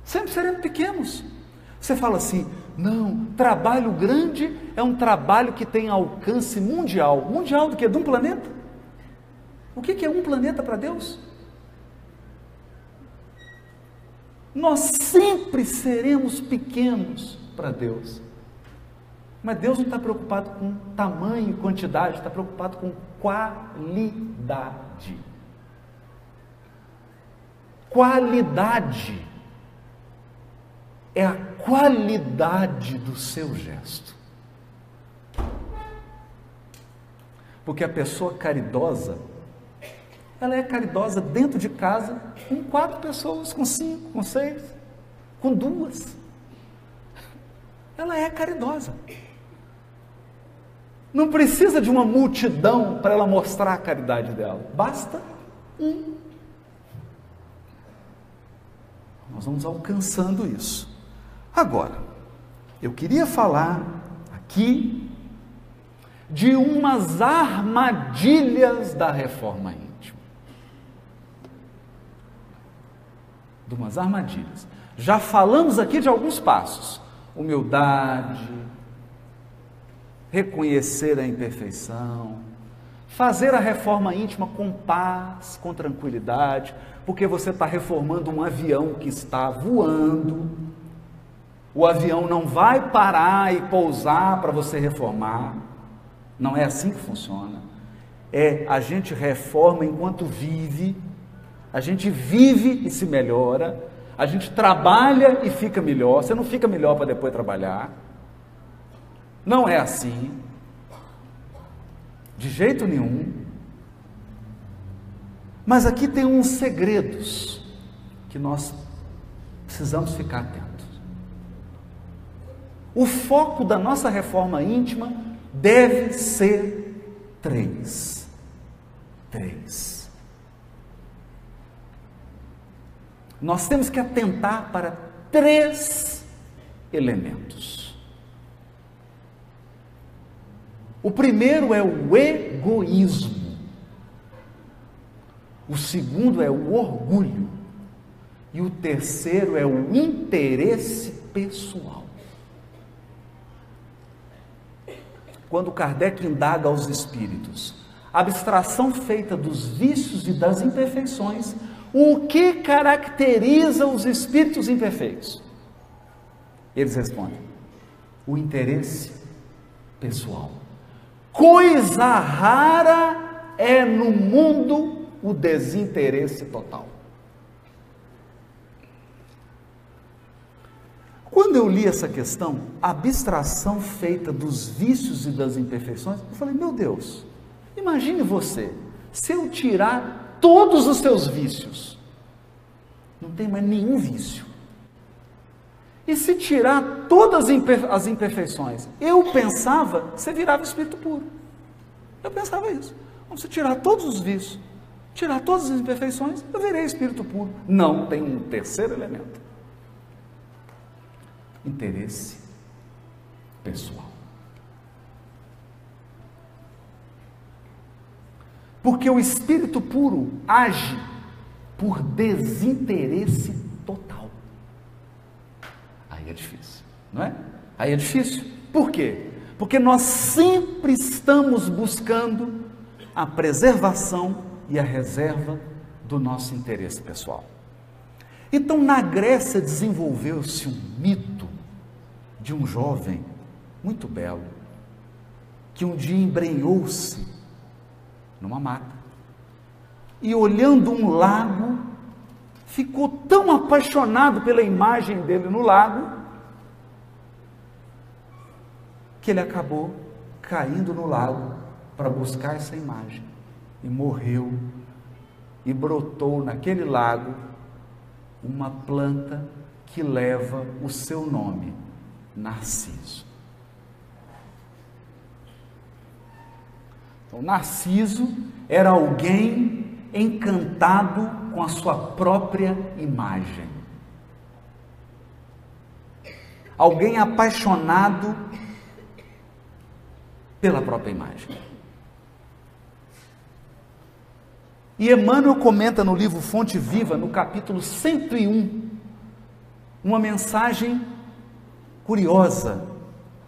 Sempre seremos pequenos. Você fala assim: não, trabalho grande é um trabalho que tem alcance mundial. Mundial do que? De um planeta? O que é um planeta para Deus? Nós sempre seremos pequenos para Deus. Mas Deus não está preocupado com tamanho e quantidade, está preocupado com qualidade. Qualidade é a qualidade do seu gesto. Porque a pessoa caridosa, ela é caridosa dentro de casa com quatro pessoas, com cinco, com seis, com duas. Ela é caridosa. Não precisa de uma multidão para ela mostrar a caridade dela. Basta um. Nós vamos alcançando isso. Agora, eu queria falar aqui de umas armadilhas da reforma íntima. De umas armadilhas. Já falamos aqui de alguns passos: humildade, reconhecer a imperfeição, fazer a reforma íntima com paz, com tranquilidade, porque você está reformando um avião que está voando. O avião não vai parar e pousar para você reformar. Não é assim que funciona. É a gente reforma enquanto vive, a gente vive e se melhora, A gente trabalha e fica melhor, você não fica melhor para depois trabalhar. Não é assim. De jeito nenhum. Mas aqui tem uns segredos que nós precisamos ficar atentos. O foco da nossa reforma íntima deve ser três. Três. Nós temos que atentar para três elementos. O primeiro é o egoísmo. O segundo é o orgulho. E o terceiro é o interesse pessoal. Quando Kardec indaga aos espíritos, a abstração feita dos vícios e das imperfeições, o que caracteriza os espíritos imperfeitos? Eles respondem: o interesse pessoal. Coisa rara é no mundo o desinteresse total. Quando eu li essa questão, a abstração feita dos vícios e das imperfeições, eu falei: meu Deus, imagine você, se eu tirar todos os seus vícios, não tem mais nenhum vício. E se tirar todas as imperfeições? Eu pensava, você virava espírito puro. Eu pensava isso. Vamos tirar todos os vícios, tirar todas as imperfeições, eu virei espírito puro. Não, tem um terceiro elemento interesse pessoal. Porque o espírito puro age por desinteresse. Aí é difícil, não é? Aí é difícil. Por quê? Porque nós sempre estamos buscando a preservação e a reserva do nosso interesse pessoal. Então, na Grécia desenvolveu-se um mito de um jovem muito belo que um dia embrenhou-se numa mata e olhando um lago ficou tão apaixonado pela imagem dele no lago que ele acabou caindo no lago para buscar essa imagem e morreu e brotou naquele lago uma planta que leva o seu nome, Narciso. Então, Narciso era alguém encantado com a sua própria imagem. Alguém apaixonado pela própria imagem. E Emmanuel comenta no livro Fonte Viva, no capítulo 101, uma mensagem curiosa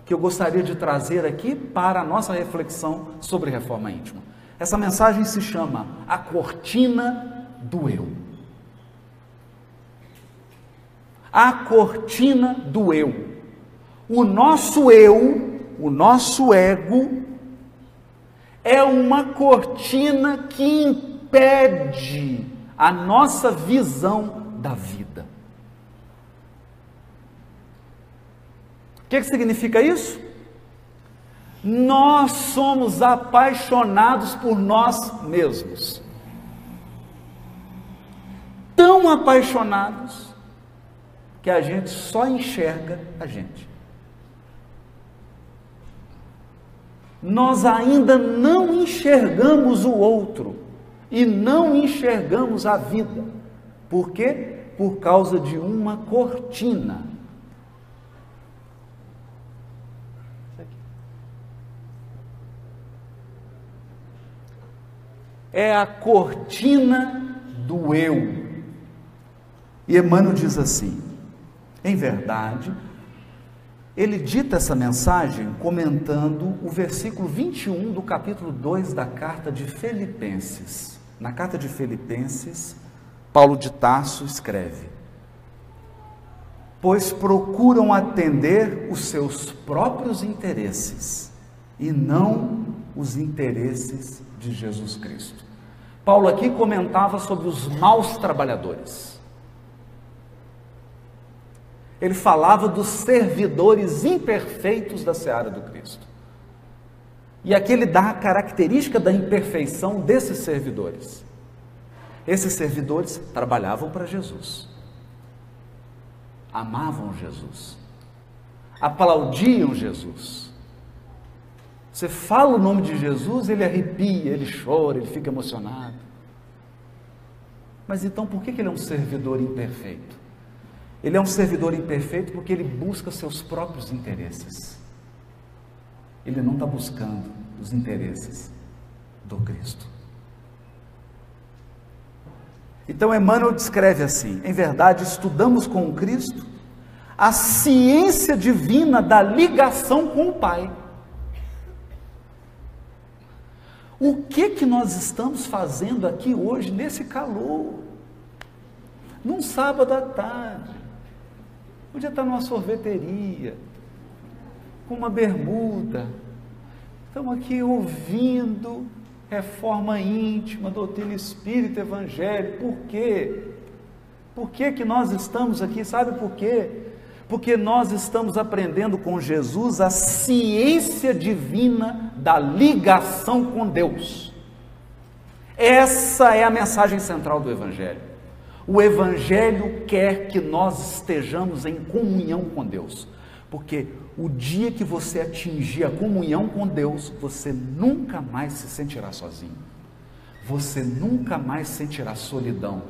que eu gostaria de trazer aqui para a nossa reflexão sobre reforma íntima. Essa mensagem se chama A Cortina do Eu. A cortina do eu. O nosso eu, o nosso ego, é uma cortina que impede a nossa visão da vida. O que, que significa isso? Nós somos apaixonados por nós mesmos. Tão apaixonados que a gente só enxerga a gente. Nós ainda não enxergamos o outro e não enxergamos a vida. Por quê? Por causa de uma cortina. É a cortina do eu. E Emmanuel diz assim: em verdade, ele dita essa mensagem comentando o versículo 21 do capítulo 2 da carta de Filipenses. Na carta de Filipenses, Paulo de Tarso escreve: Pois procuram atender os seus próprios interesses e não os interesses de Jesus Cristo. Paulo aqui comentava sobre os maus trabalhadores. Ele falava dos servidores imperfeitos da seara do Cristo. E aqui ele dá a característica da imperfeição desses servidores. Esses servidores trabalhavam para Jesus, amavam Jesus, aplaudiam Jesus. Você fala o nome de Jesus, ele arrepia, ele chora, ele fica emocionado. Mas então por que ele é um servidor imperfeito? Ele é um servidor imperfeito porque ele busca seus próprios interesses. Ele não está buscando os interesses do Cristo. Então Emmanuel descreve assim: em verdade, estudamos com o Cristo a ciência divina da ligação com o Pai. O que que nós estamos fazendo aqui hoje nesse calor? Num sábado à tarde. Podia estar numa sorveteria, com uma bermuda. Estamos aqui ouvindo reforma íntima, doutrina espírita, evangelho. Por quê? Por que, que nós estamos aqui? Sabe por quê? Porque nós estamos aprendendo com Jesus a ciência divina da ligação com Deus. Essa é a mensagem central do Evangelho. O Evangelho quer que nós estejamos em comunhão com Deus, porque o dia que você atingir a comunhão com Deus, você nunca mais se sentirá sozinho. Você nunca mais sentirá solidão.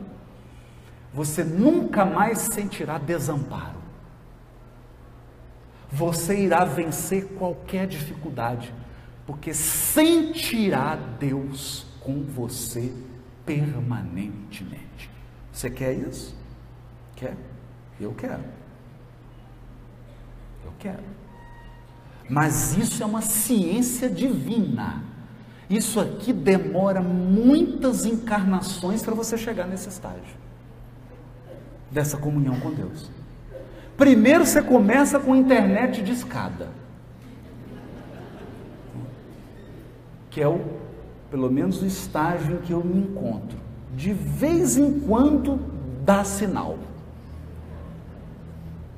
Você nunca mais sentirá desamparo. Você irá vencer qualquer dificuldade, porque sentirá Deus com você permanentemente. Você quer isso? Quer? Eu quero. Eu quero. Mas isso é uma ciência divina. Isso aqui demora muitas encarnações para você chegar nesse estágio dessa comunhão com Deus. Primeiro você começa com internet de escada. Que é o, pelo menos o estágio em que eu me encontro. De vez em quando dá sinal.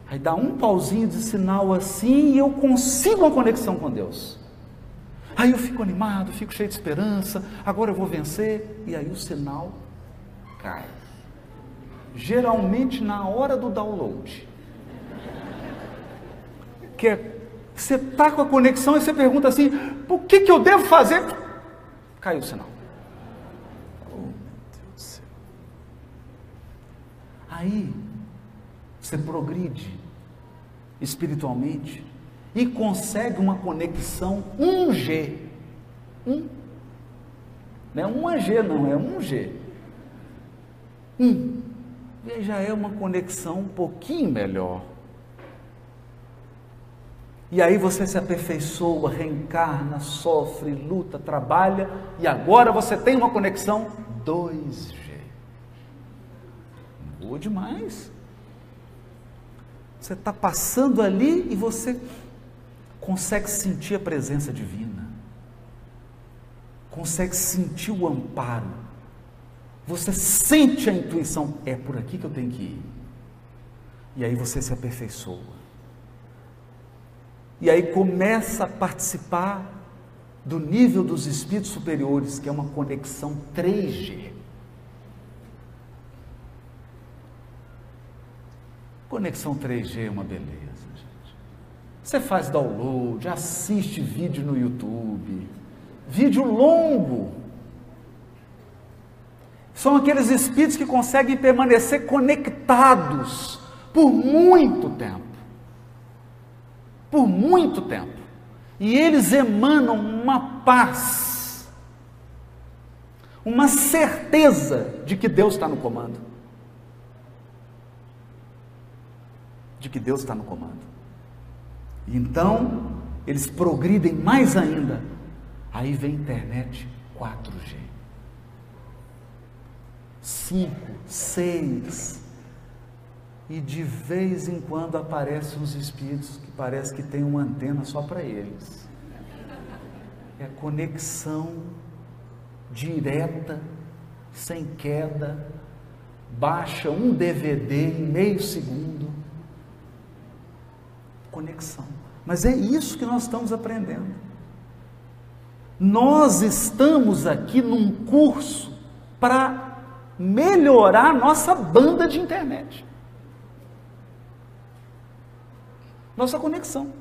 Aí dá um pauzinho de sinal assim e eu consigo uma conexão com Deus. Aí eu fico animado, fico cheio de esperança, agora eu vou vencer, e aí o sinal cai. Geralmente na hora do download. Que é, você está com a conexão e você pergunta assim: o que, que eu devo fazer? Caiu o sinal. Oh, meu Deus do céu. Aí você progride espiritualmente e consegue uma conexão 1G. Um, não é 1G, não, é 1G. Um. E já é uma conexão um pouquinho melhor. E aí você se aperfeiçoa, reencarna, sofre, luta, trabalha, e agora você tem uma conexão 2G. Boa demais. Você está passando ali e você consegue sentir a presença divina, consegue sentir o amparo, você sente a intuição, é por aqui que eu tenho que ir. E aí você se aperfeiçoa. E aí começa a participar do nível dos espíritos superiores, que é uma conexão 3G. Conexão 3G é uma beleza, gente. Você faz download, assiste vídeo no YouTube, vídeo longo. São aqueles espíritos que conseguem permanecer conectados por muito tempo. Por muito tempo. E eles emanam uma paz, uma certeza de que Deus está no comando. de que Deus está no comando. Então, eles progridem mais ainda. Aí vem internet 4G. 5, 6. E de vez em quando aparecem uns espíritos que parece que tem uma antena só para eles. É conexão direta, sem queda, baixa um DVD em meio segundo conexão. Mas é isso que nós estamos aprendendo. Nós estamos aqui num curso para melhorar nossa banda de internet. Nossa conexão.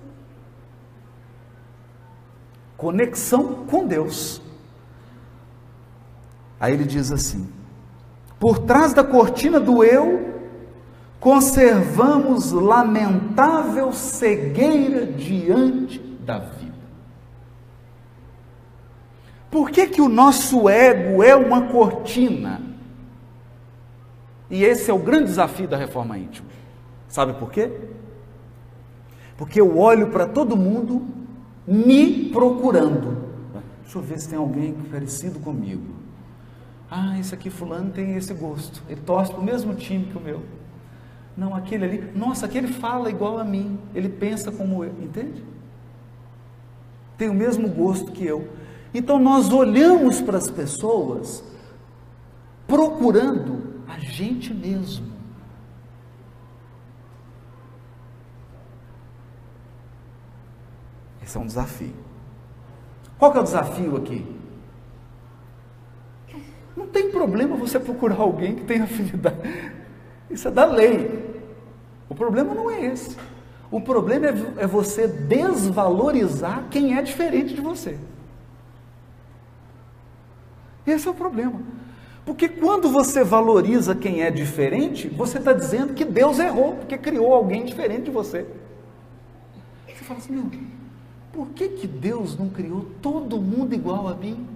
Conexão com Deus. Aí ele diz assim: por trás da cortina do eu, conservamos lamentável cegueira diante da vida. Por que, que o nosso ego é uma cortina? E esse é o grande desafio da reforma íntima. Sabe por quê? Porque eu olho para todo mundo me procurando. Deixa eu ver se tem alguém parecido comigo. Ah, esse aqui fulano tem esse gosto. Ele torce para o mesmo time que o meu. Não, aquele ali, nossa, aquele fala igual a mim. Ele pensa como eu, entende? Tem o mesmo gosto que eu. Então nós olhamos para as pessoas procurando a gente mesmo. Esse é um desafio. Qual que é o desafio aqui? Não tem problema você procurar alguém que tenha afinidade. Isso é da lei. O problema não é esse. O problema é, é você desvalorizar quem é diferente de você. Esse é o problema. Porque quando você valoriza quem é diferente, você está dizendo que Deus errou, porque criou alguém diferente de você. Você fala assim, meu, por que, que Deus não criou todo mundo igual a mim?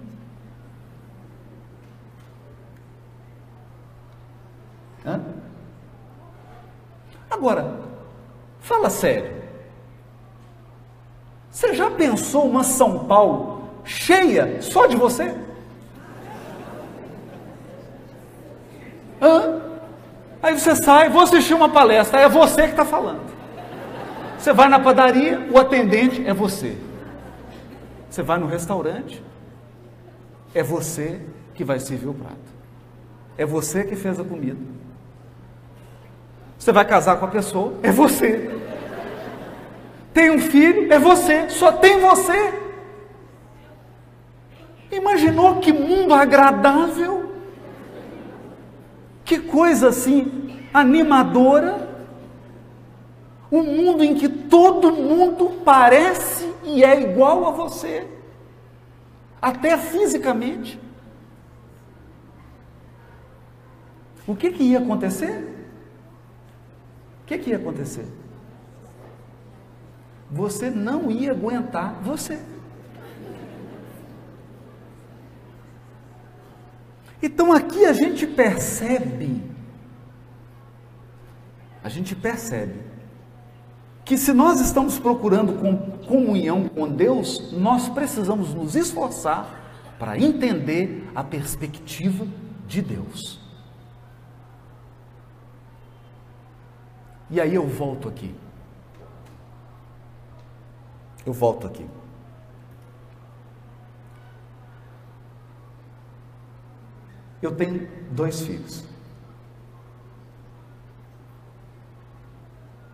Hã? Agora, fala sério. Você já pensou uma São Paulo cheia só de você? Hã? Aí você sai, vou assistir uma palestra, é você que está falando. Você vai na padaria, o atendente é você. Você vai no restaurante, é você que vai servir o prato. É você que fez a comida. Você vai casar com a pessoa, é você. Tem um filho, é você, só tem você. Imaginou que mundo agradável? Que coisa assim animadora. Um mundo em que todo mundo parece e é igual a você, até fisicamente. O que, que ia acontecer? O que, que ia acontecer? Você não ia aguentar você. Então aqui a gente percebe, a gente percebe que se nós estamos procurando comunhão com Deus, nós precisamos nos esforçar para entender a perspectiva de Deus. E aí eu volto aqui. Eu volto aqui. Eu tenho dois filhos.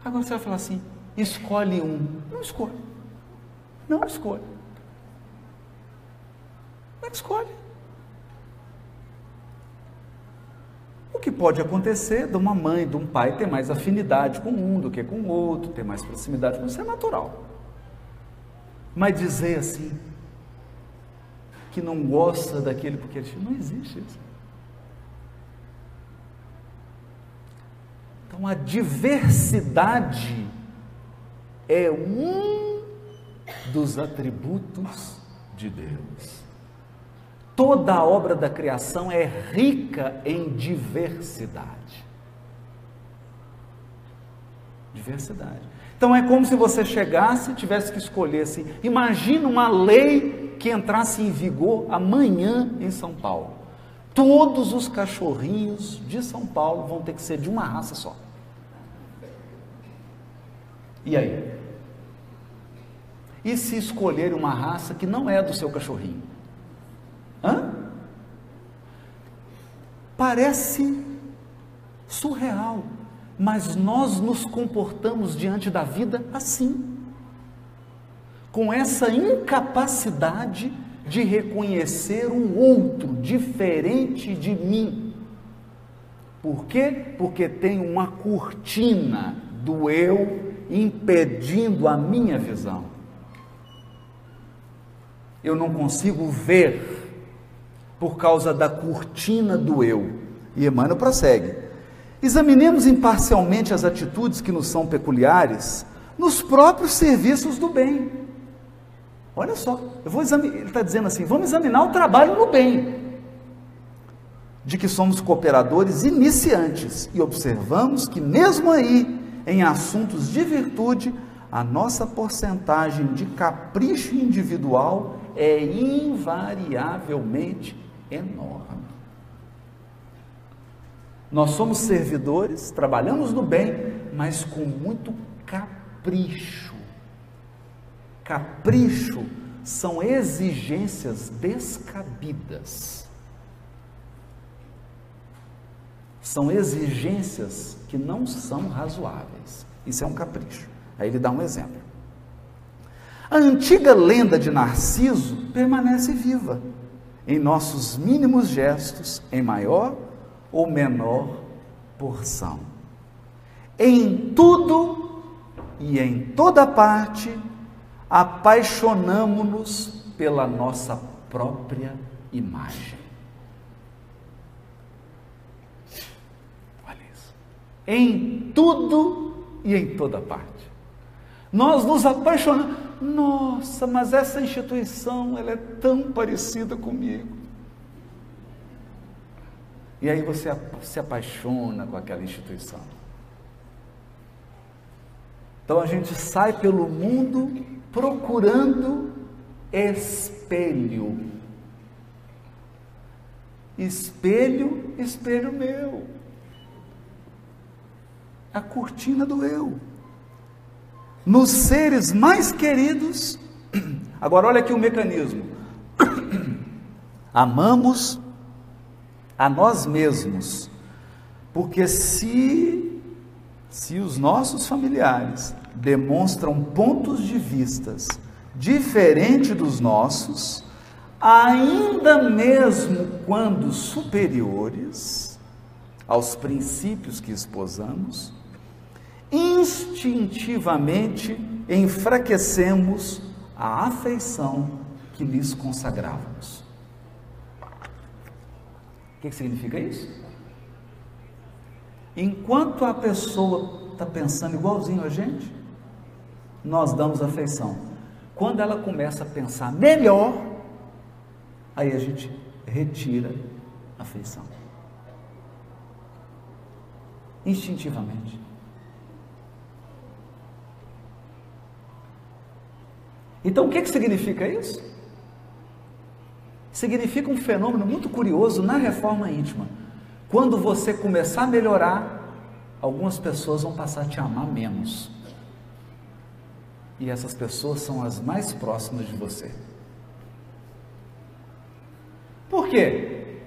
Agora você vai falar assim: escolhe um. Não escolhe. Não escolhe. Não escolhe. O que pode acontecer de uma mãe, de um pai ter mais afinidade com um do que com o outro, ter mais proximidade com isso é natural. Mas dizer assim, que não gosta daquele porque não existe isso. Então a diversidade é um dos atributos de Deus. Toda a obra da criação é rica em diversidade. Diversidade. Então é como se você chegasse e tivesse que escolher assim. Imagina uma lei que entrasse em vigor amanhã em São Paulo. Todos os cachorrinhos de São Paulo vão ter que ser de uma raça só. E aí? E se escolher uma raça que não é do seu cachorrinho? Hã? Parece surreal. mas nós nos comportamos diante da vida assim, com essa incapacidade de reconhecer um outro diferente de mim. Por quê? Porque tem uma cortina do eu impedindo a minha visão. Eu não consigo ver por causa da cortina do eu. E Emmanuel prossegue. Examinemos imparcialmente as atitudes que nos são peculiares nos próprios serviços do bem. Olha só, eu vou examinar, ele está dizendo assim: vamos examinar o trabalho no bem, de que somos cooperadores iniciantes e observamos que, mesmo aí, em assuntos de virtude, a nossa porcentagem de capricho individual é invariavelmente enorme. Nós somos servidores, trabalhamos no bem, mas com muito capricho. Capricho são exigências descabidas. São exigências que não são razoáveis. Isso é um capricho. Aí ele dá um exemplo. A antiga lenda de Narciso permanece viva em nossos mínimos gestos, em maior ou menor porção. Em tudo e em toda parte, apaixonamo-nos pela nossa própria imagem. Olha isso. Em tudo e em toda parte. Nós nos apaixonamos. Nossa, mas essa instituição ela é tão parecida comigo. E aí você se apaixona com aquela instituição. Então a gente sai pelo mundo procurando espelho. Espelho, espelho meu. A cortina do eu. Nos seres mais queridos, agora olha aqui o mecanismo. Amamos a nós mesmos. Porque se, se os nossos familiares demonstram pontos de vistas diferentes dos nossos, ainda mesmo quando superiores aos princípios que esposamos, instintivamente enfraquecemos a afeição que lhes consagrávamos que, que significa isso? Enquanto a pessoa está pensando igualzinho a gente, nós damos afeição. Quando ela começa a pensar melhor, aí a gente retira a afeição. Instintivamente. Então o que, que significa isso? significa um fenômeno muito curioso na reforma íntima. Quando você começar a melhorar, algumas pessoas vão passar a te amar menos. E essas pessoas são as mais próximas de você. Por quê?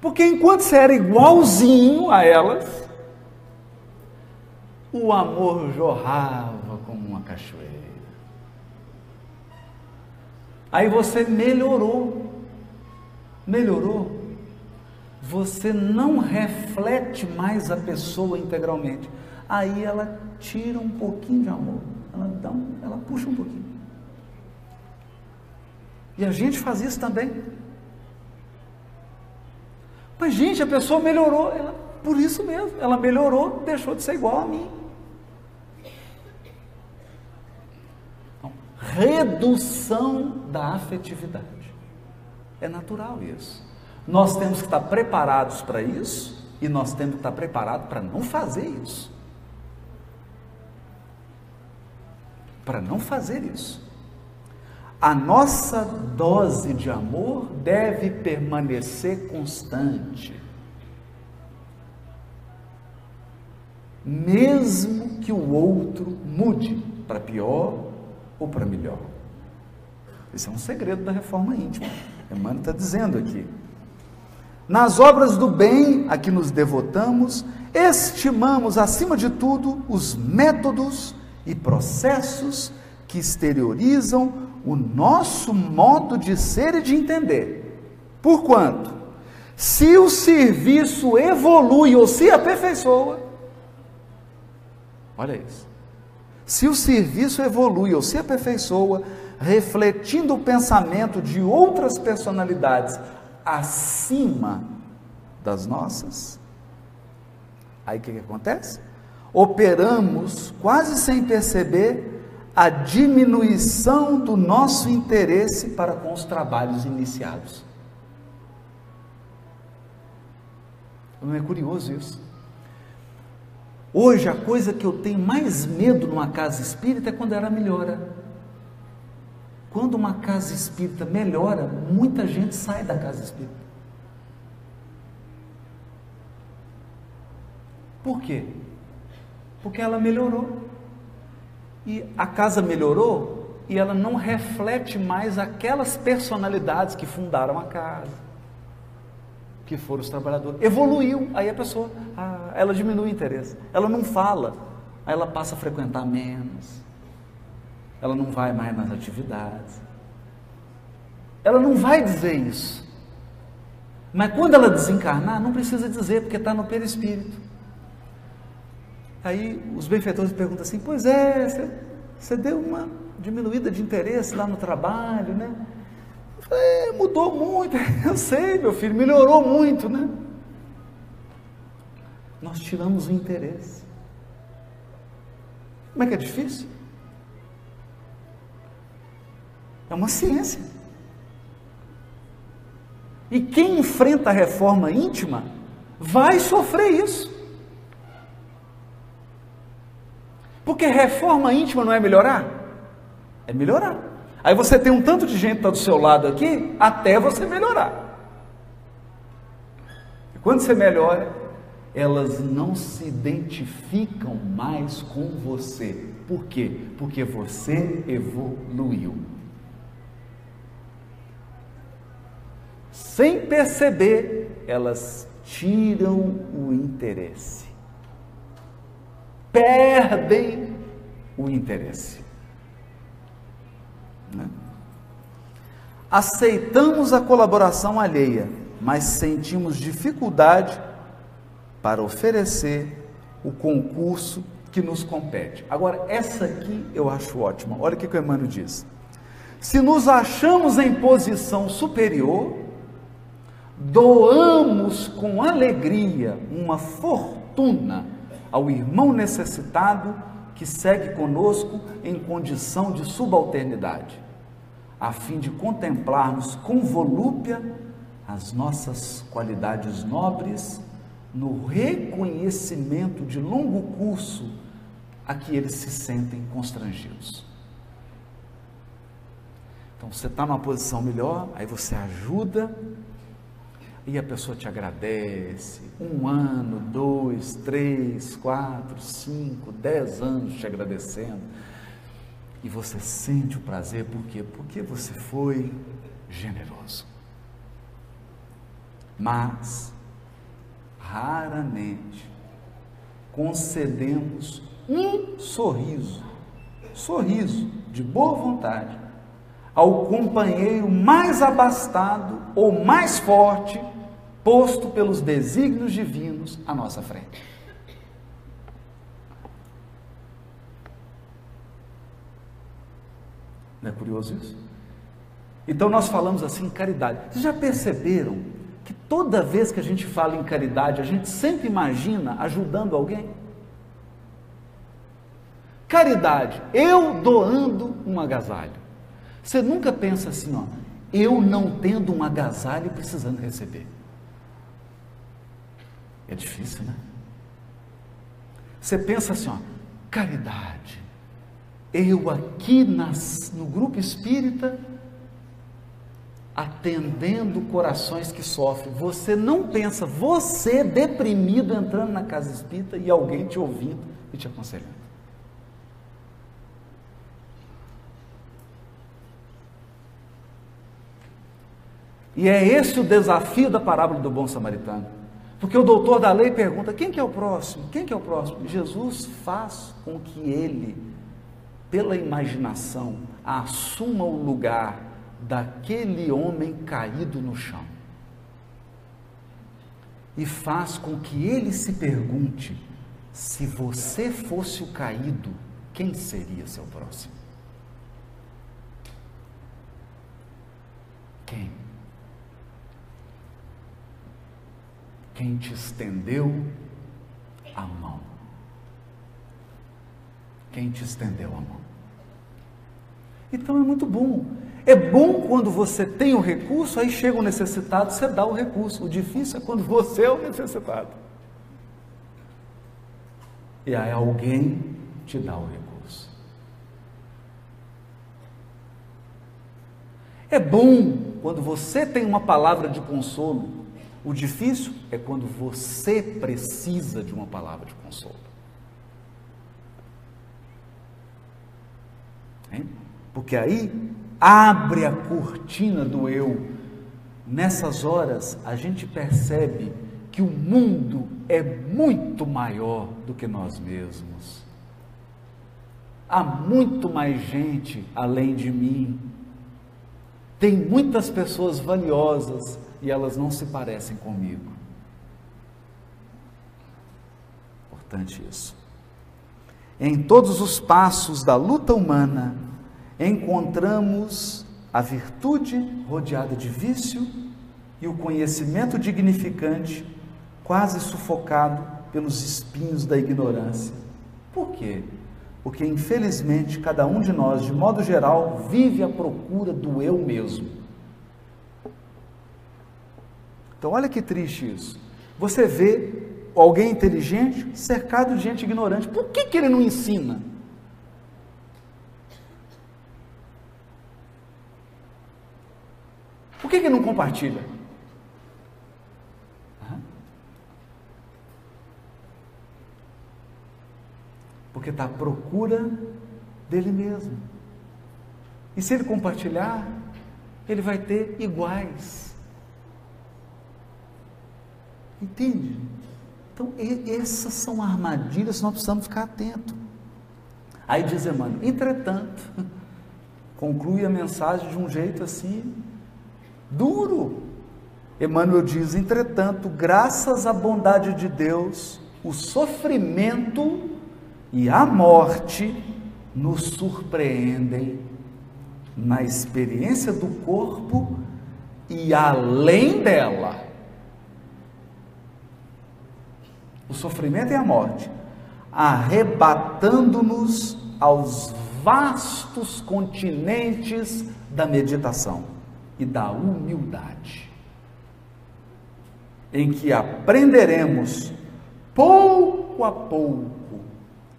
Porque enquanto você era igualzinho a elas, o amor jorrava como uma cachoeira. Aí você melhorou melhorou, você não reflete mais a pessoa integralmente. Aí ela tira um pouquinho de amor, ela, dá um, ela puxa um pouquinho. E a gente faz isso também. Mas, gente, a pessoa melhorou, ela, por isso mesmo, ela melhorou, deixou de ser igual a mim. Redução da afetividade. É natural isso. Nós temos que estar preparados para isso e nós temos que estar preparados para não fazer isso. Para não fazer isso. A nossa dose de amor deve permanecer constante. Mesmo que o outro mude para pior ou para melhor. Esse é um segredo da reforma íntima. Emmanuel está dizendo aqui. Nas obras do bem a que nos devotamos, estimamos, acima de tudo, os métodos e processos que exteriorizam o nosso modo de ser e de entender. Porquanto, se o serviço evolui ou se aperfeiçoa, olha isso. Se o serviço evolui ou se aperfeiçoa, refletindo o pensamento de outras personalidades acima das nossas, aí o que, que acontece? Operamos quase sem perceber a diminuição do nosso interesse para com os trabalhos iniciados. Não é curioso isso? Hoje, a coisa que eu tenho mais medo numa casa espírita é quando ela melhora. Quando uma casa espírita melhora, muita gente sai da casa espírita. Por quê? Porque ela melhorou. E a casa melhorou e ela não reflete mais aquelas personalidades que fundaram a casa, que foram os trabalhadores. Evoluiu, aí a pessoa, ah, ela diminui o interesse. Ela não fala, aí ela passa a frequentar menos. Ela não vai mais nas atividades. Ela não vai dizer isso. Mas quando ela desencarnar, não precisa dizer, porque está no perispírito. Aí os benfeitores perguntam assim: Pois é, você, você deu uma diminuída de interesse lá no trabalho, né? É, mudou muito, eu sei, meu filho, melhorou muito, né? Nós tiramos o interesse. Como é que é difícil? É uma ciência. E quem enfrenta a reforma íntima vai sofrer isso. Porque reforma íntima não é melhorar? É melhorar. Aí você tem um tanto de gente que está do seu lado aqui, até você melhorar. E quando você melhora, elas não se identificam mais com você. Por quê? Porque você evoluiu. Sem perceber, elas tiram o interesse perdem o interesse. Né? Aceitamos a colaboração alheia, mas sentimos dificuldade para oferecer o concurso que nos compete. Agora, essa aqui eu acho ótima. Olha o que o Emmanuel diz. Se nos achamos em posição superior, doamos com alegria uma fortuna ao irmão necessitado que segue conosco em condição de subalternidade, a fim de contemplarmos com volúpia as nossas qualidades nobres no reconhecimento de longo curso a que eles se sentem constrangidos. Então você está numa posição melhor, aí você ajuda e a pessoa te agradece. Um ano, dois, três, quatro, cinco, dez anos te agradecendo. E você sente o prazer, por quê? Porque você foi generoso. Mas, raramente, concedemos um sorriso, sorriso de boa vontade, ao companheiro mais abastado ou mais forte posto pelos desígnios divinos à nossa frente. Não é curioso isso? Então nós falamos assim caridade. Vocês já perceberam que toda vez que a gente fala em caridade, a gente sempre imagina ajudando alguém? Caridade, eu doando um agasalho. Você nunca pensa assim, ó, eu não tendo um agasalho precisando receber. É difícil, né? Você pensa assim, ó, caridade. Eu aqui nas, no grupo espírita, atendendo corações que sofrem. Você não pensa, você deprimido entrando na casa espírita e alguém te ouvindo e te aconselhando. E é esse o desafio da parábola do bom samaritano. Porque o doutor da lei pergunta: quem que é o próximo? Quem que é o próximo? Jesus faz com que ele, pela imaginação, assuma o lugar daquele homem caído no chão. E faz com que ele se pergunte: se você fosse o caído, quem seria seu próximo? Quem? Quem te estendeu a mão? Quem te estendeu a mão? Então é muito bom. É bom quando você tem o recurso, aí chega o necessitado, você dá o recurso. O difícil é quando você é o necessitado. E aí alguém te dá o recurso. É bom quando você tem uma palavra de consolo. O difícil é quando você precisa de uma palavra de consolo. Hein? Porque aí abre a cortina do eu. Nessas horas a gente percebe que o mundo é muito maior do que nós mesmos. Há muito mais gente além de mim. Tem muitas pessoas valiosas e elas não se parecem comigo. Importante isso. Em todos os passos da luta humana, encontramos a virtude rodeada de vício e o conhecimento dignificante quase sufocado pelos espinhos da ignorância. Por quê? Porque, infelizmente, cada um de nós, de modo geral, vive à procura do eu mesmo. Então, olha que triste isso. Você vê alguém inteligente cercado de gente ignorante. Por que, que ele não ensina? Por que, que não compartilha? porque está à procura dele mesmo. E se ele compartilhar, ele vai ter iguais. Entende? Então, essas são armadilhas que nós precisamos ficar atentos. Aí diz Emmanuel, entretanto, conclui a mensagem de um jeito assim, duro. Emmanuel diz: entretanto, graças à bondade de Deus, o sofrimento e a morte nos surpreendem na experiência do corpo e além dela. O sofrimento e a morte, arrebatando-nos aos vastos continentes da meditação e da humildade, em que aprenderemos pouco a pouco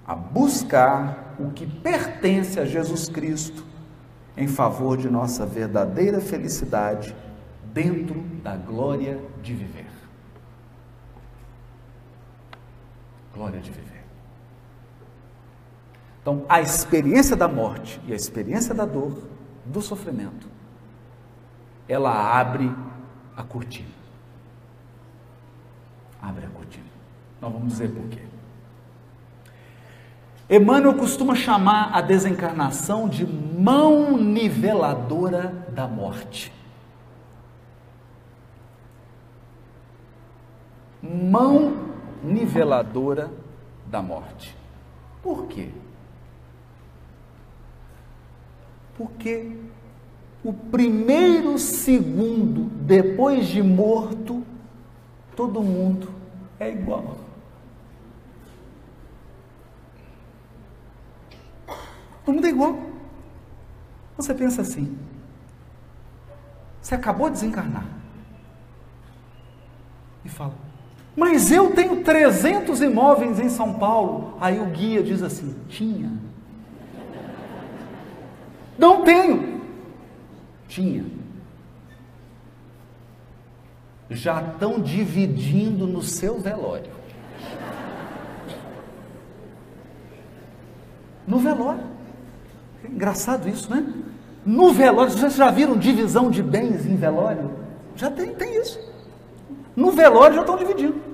a buscar o que pertence a Jesus Cristo em favor de nossa verdadeira felicidade dentro da glória de viver. Glória de viver. Então, a experiência da morte e a experiência da dor, do sofrimento, ela abre a cortina. Abre a cortina. Nós vamos dizer por quê. Emmanuel costuma chamar a desencarnação de mão niveladora da morte. Mão niveladora da morte. Por quê? Porque o primeiro segundo depois de morto, todo mundo é igual. Todo mundo é igual. Você pensa assim. Você acabou de desencarnar. E fala: Mas eu tenho 300 imóveis em São Paulo. Aí o guia diz assim: Tinha. Não tenho. Tinha. Já estão dividindo no seu velório. No velório. Engraçado isso, né? No velório, vocês já viram divisão de bens em velório? Já tem, tem isso. No velório já estão dividindo.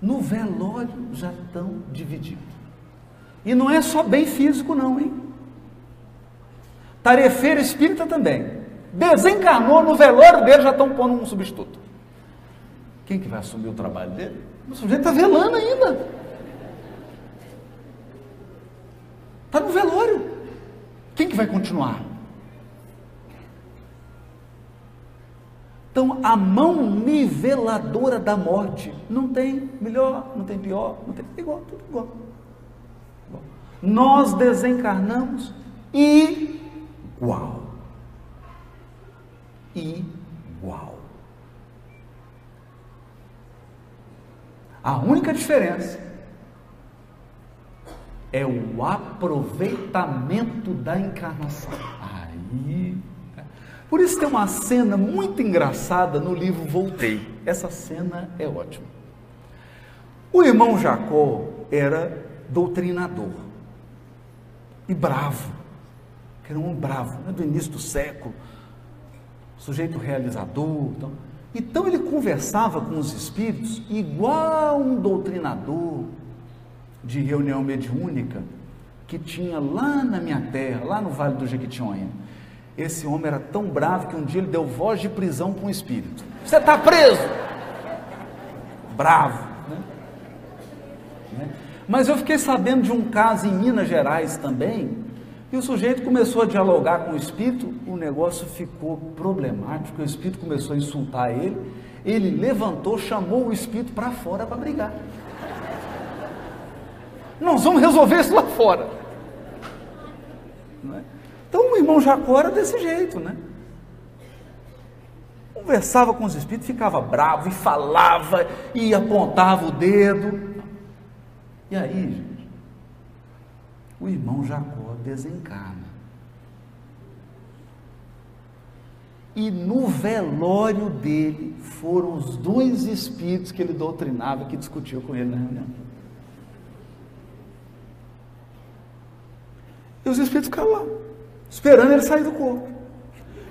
no velório já estão divididos. E não é só bem físico, não, hein? Tarefeiro espírita também. Desencarnou no velório dele, já estão pondo um substituto. Quem que vai assumir o trabalho dele? O sujeito está velando ainda. Está no velório. Quem que vai continuar? Então, a mão niveladora da morte não tem melhor, não tem pior, não tem igual, tudo igual. Nós desencarnamos igual. Igual. A única diferença é o aproveitamento da encarnação. Aí. Por isso tem uma cena muito engraçada no livro Voltei. Essa cena é ótima. O irmão Jacó era doutrinador e bravo, era um bravo, né, do início do século, sujeito realizador. Então, então ele conversava com os espíritos igual um doutrinador de reunião mediúnica que tinha lá na minha terra, lá no Vale do Jequitinhonha. Esse homem era tão bravo que um dia ele deu voz de prisão para um espírito. Você está preso! Bravo. Né? né? Mas eu fiquei sabendo de um caso em Minas Gerais também, e o sujeito começou a dialogar com o espírito, o negócio ficou problemático, o espírito começou a insultar ele, ele levantou, chamou o espírito para fora para brigar. Nós vamos resolver isso lá fora. É? Então o irmão Jacó era desse jeito, né? Conversava com os espíritos, ficava bravo e falava e apontava o dedo. E aí, gente, o irmão Jacó desencarna. E no velório dele foram os dois espíritos que ele doutrinava, que discutiu com ele na reunião. E os espíritos ficaram lá, esperando ele sair do corpo.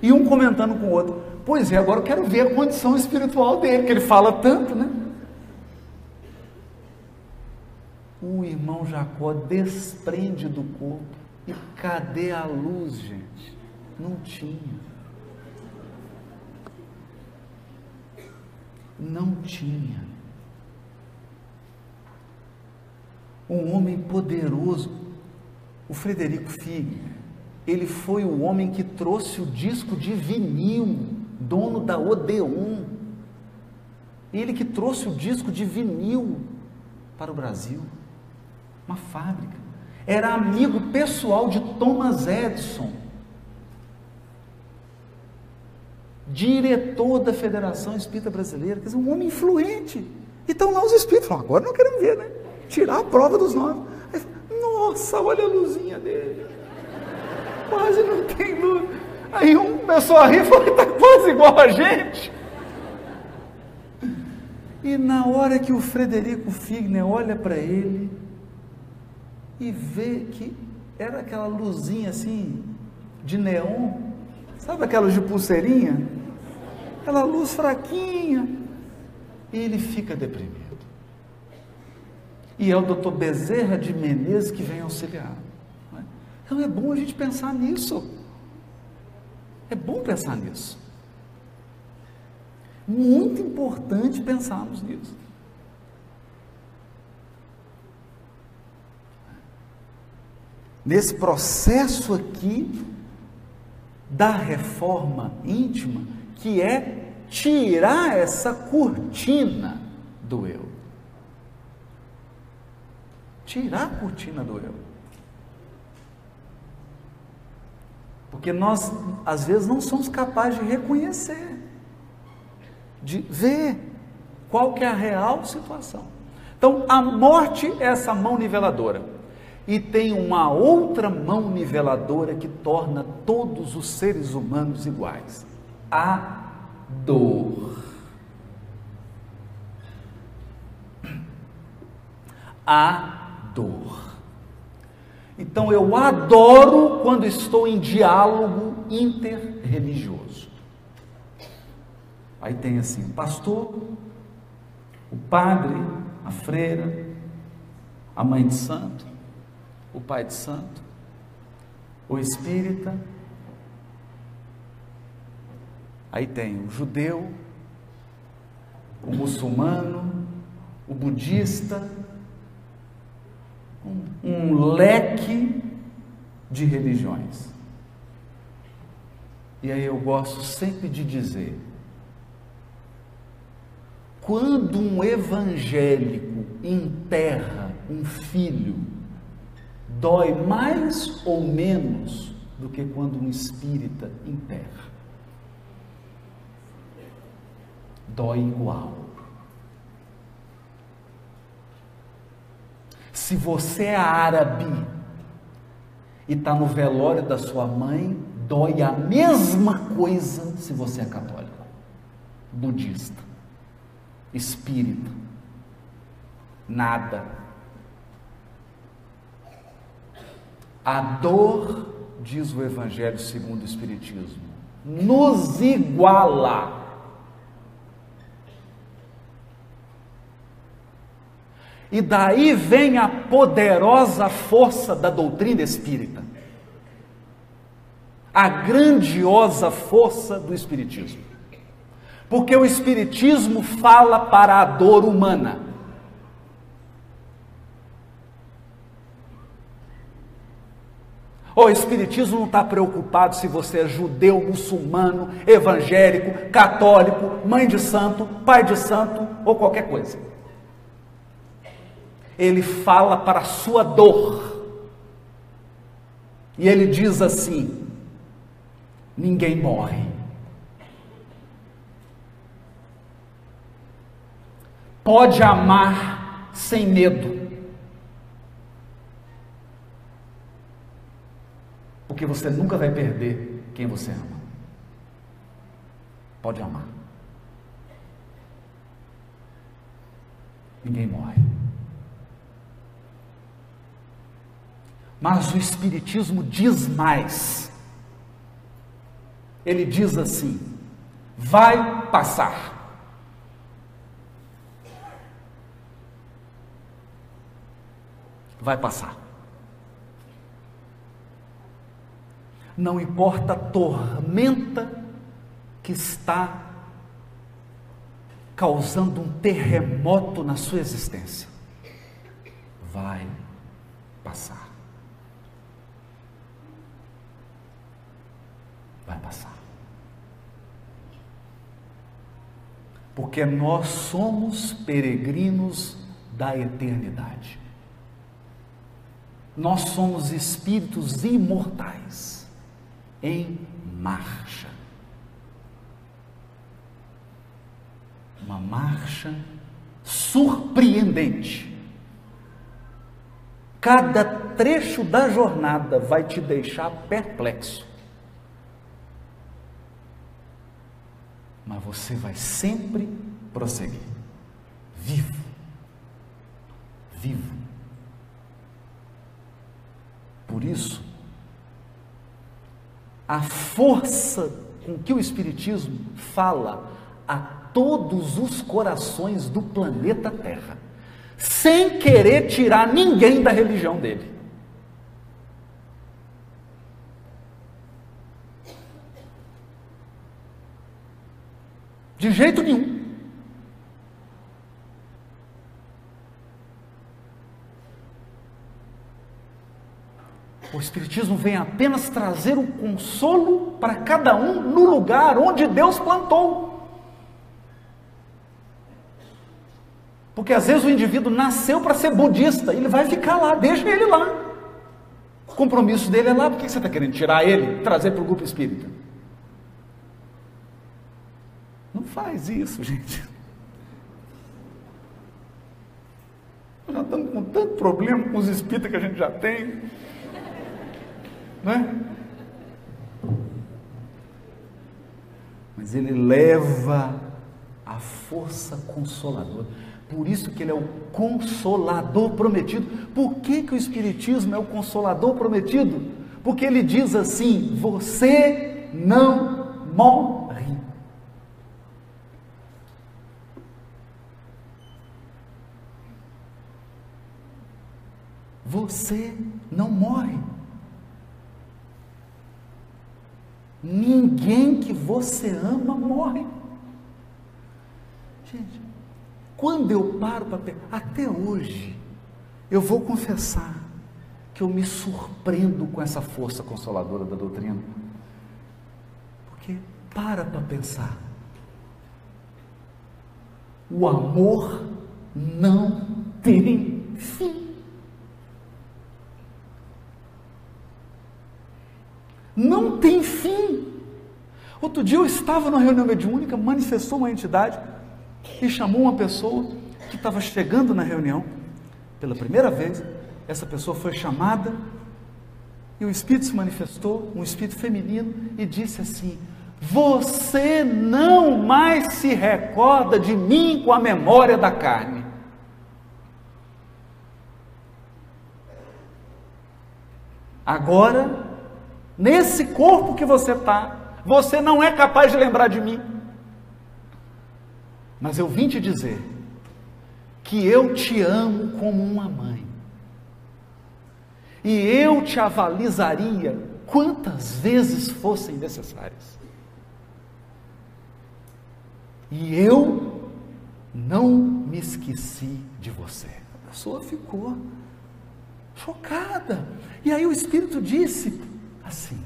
E um comentando com o outro: Pois é, agora eu quero ver a condição espiritual dele, que ele fala tanto, né? O irmão Jacó desprende do corpo e cadê a luz, gente? Não tinha. Não tinha. Um homem poderoso, o Frederico Fig, ele foi o homem que trouxe o disco de vinil, dono da Odeon. Ele que trouxe o disco de vinil para o Brasil. Uma fábrica era amigo pessoal de Thomas Edison, diretor da Federação Espírita Brasileira, quer dizer, um homem influente. Então lá os espíritos falam, agora não queremos ver, né? Tirar a prova dos nove. Nossa, olha a luzinha dele. Quase não tem luz. Aí um começou a rir e falou, está quase igual a gente. E na hora que o Frederico Figner olha para ele, e vê que era aquela luzinha assim de neon, sabe aquelas de pulseirinha? Aquela luz fraquinha. E ele fica deprimido. E é o doutor Bezerra de Menezes que vem auxiliar. É? Então é bom a gente pensar nisso. É bom pensar nisso. Muito importante pensarmos nisso. Nesse processo aqui da reforma íntima, que é tirar essa cortina do eu. Tirar a cortina do eu. Porque nós, às vezes, não somos capazes de reconhecer, de ver qual que é a real situação. Então, a morte é essa mão niveladora e tem uma outra mão niveladora que torna todos os seres humanos iguais: a dor. A dor. Então eu adoro quando estou em diálogo interreligioso. Aí tem assim, pastor, o padre a freira, a mãe de santo, o pai de santo, o espírita. Aí tem o judeu, o muçulmano, o budista, um, um leque de religiões. E aí eu gosto sempre de dizer: quando um evangélico enterra um filho, dói mais ou menos do que quando um espírita enterra. Dói igual. Se você é árabe e está no velório da sua mãe, dói a mesma coisa se você é católico, budista, espírita. Nada. A dor, diz o Evangelho segundo o Espiritismo, nos iguala E daí vem a poderosa força da doutrina espírita. A grandiosa força do Espiritismo. Porque o Espiritismo fala para a dor humana. O Espiritismo não está preocupado se você é judeu, muçulmano, evangélico, católico, mãe de santo, pai de santo ou qualquer coisa ele fala para a sua dor. E ele diz assim: ninguém morre. Pode amar sem medo. Porque você nunca vai perder quem você ama. Pode amar. Ninguém morre. Mas o Espiritismo diz mais. Ele diz assim: vai passar. Vai passar. Não importa a tormenta que está causando um terremoto na sua existência, vai passar. vai passar. Porque nós somos peregrinos da eternidade. Nós somos espíritos imortais em marcha. Uma marcha surpreendente. Cada trecho da jornada vai te deixar perplexo. mas você vai sempre prosseguir. Vivo. Vivo. Por isso, a força com que o Espiritismo fala a todos os corações do planeta Terra, sem querer tirar ninguém da religião dele. De jeito nenhum. O Espiritismo vem apenas trazer o consolo para cada um no lugar onde Deus plantou. Porque às vezes o indivíduo nasceu para ser budista, ele vai ficar lá, deixa ele lá. O compromisso dele é lá, por que você está querendo tirar ele, trazer para o grupo espírita? Não faz isso, gente. Nós já estamos com tanto problema com os espíritos que a gente já tem. Né? Mas ele leva a força consoladora. Por isso que ele é o consolador prometido. Por que, que o Espiritismo é o consolador prometido? Porque ele diz assim: você não morre você não morre. Ninguém que você ama morre. Gente, quando eu paro para até hoje, eu vou confessar que eu me surpreendo com essa força consoladora da doutrina. Porque para para pensar. O amor não tem fim. Não tem fim. Outro dia eu estava numa reunião mediúnica, manifestou uma entidade e chamou uma pessoa que estava chegando na reunião pela primeira vez. Essa pessoa foi chamada e o Espírito se manifestou, um Espírito feminino, e disse assim: Você não mais se recorda de mim com a memória da carne. Agora Nesse corpo que você está, você não é capaz de lembrar de mim. Mas eu vim te dizer que eu te amo como uma mãe. E eu te avalizaria quantas vezes fossem necessárias. E eu não me esqueci de você. A pessoa ficou chocada. E aí o Espírito disse: assim.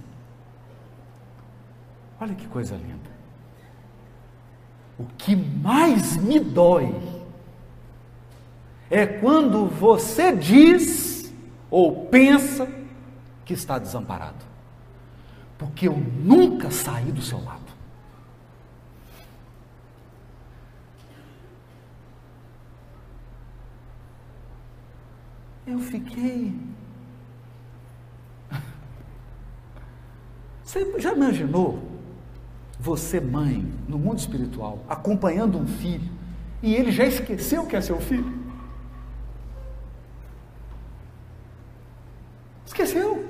Olha que coisa linda. O que mais me dói é quando você diz ou pensa que está desamparado. Porque eu nunca saí do seu lado. Eu fiquei Você já imaginou você, mãe, no mundo espiritual, acompanhando um filho e ele já esqueceu que é seu filho? Esqueceu.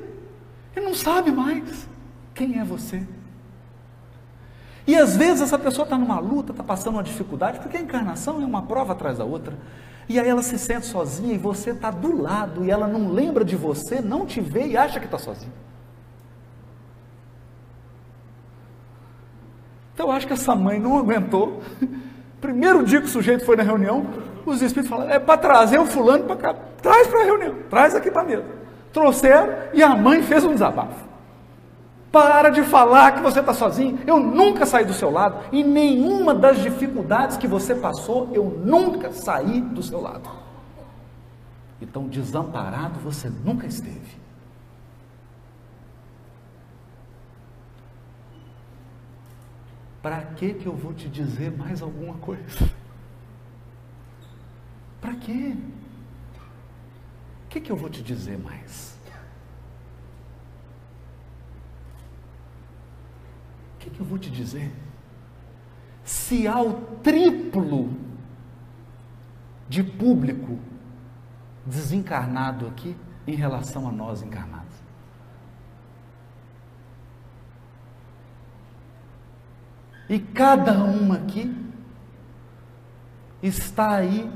Ele não sabe mais quem é você. E às vezes essa pessoa está numa luta, está passando uma dificuldade, porque a encarnação é uma prova atrás da outra. E aí ela se sente sozinha e você está do lado e ela não lembra de você, não te vê e acha que está sozinha. Então eu acho que essa mãe não aguentou. Primeiro dia que o sujeito foi na reunião, os espíritos falaram: é para trazer o fulano para cá, traz para a reunião, traz aqui para a mesa. Trouxeram e a mãe fez um desabafo. Para de falar que você está sozinho. Eu nunca saí do seu lado. E nenhuma das dificuldades que você passou, eu nunca saí do seu lado. Então, desamparado você nunca esteve. Para que que eu vou te dizer mais alguma coisa? Para quê? O que que eu vou te dizer mais? O que que eu vou te dizer? Se há o triplo de público desencarnado aqui em relação a nós encarnados. E cada um aqui está aí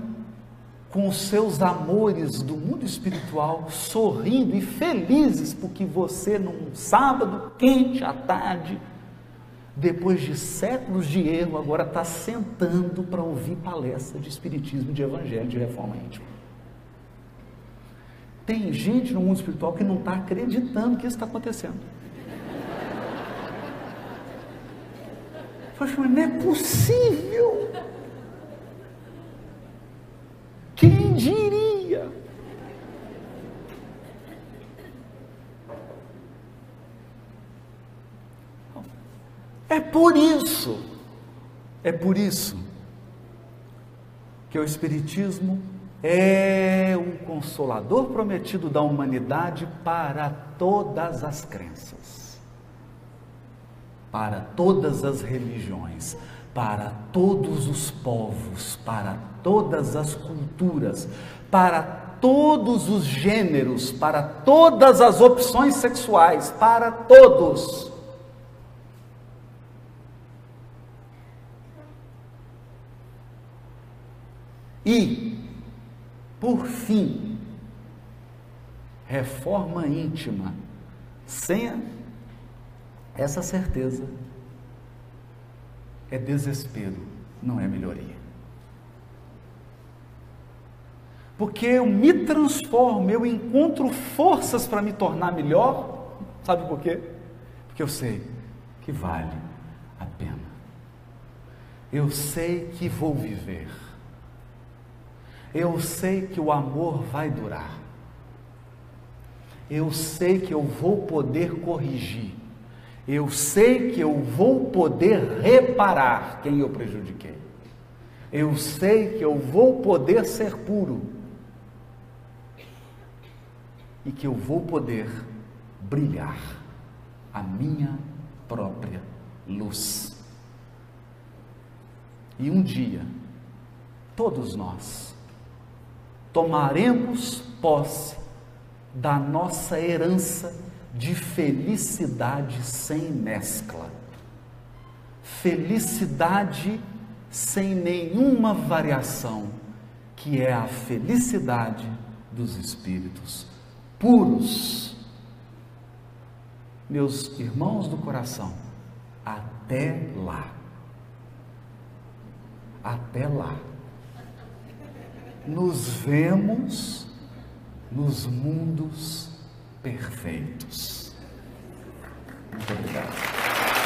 com os seus amores do mundo espiritual, sorrindo e felizes porque você num sábado quente à tarde, depois de séculos de erro, agora está sentando para ouvir palestra de espiritismo, de evangelho, de reforma íntima. Tem gente no mundo espiritual que não está acreditando que isso está acontecendo. Poxa, mas não é possível. Quem diria? É por isso, é por isso que o Espiritismo é um consolador prometido da humanidade para todas as crenças para todas as religiões, para todos os povos, para todas as culturas, para todos os gêneros, para todas as opções sexuais, para todos. E, por fim, reforma íntima, sem essa certeza, é desespero, não é melhoria. Porque eu me transformo, eu encontro forças para me tornar melhor, sabe por quê? Porque eu sei que vale a pena. Eu sei que vou viver. Eu sei que o amor vai durar. Eu sei que eu vou poder corrigir. Eu sei que eu vou poder reparar quem eu prejudiquei. Eu sei que eu vou poder ser puro. E que eu vou poder brilhar a minha própria luz. E um dia, todos nós tomaremos posse da nossa herança de felicidade sem mescla. Felicidade sem nenhuma variação, que é a felicidade dos espíritos puros. Meus irmãos do coração, até lá. Até lá. Nos vemos nos mundos perfeitos. Muito obrigado.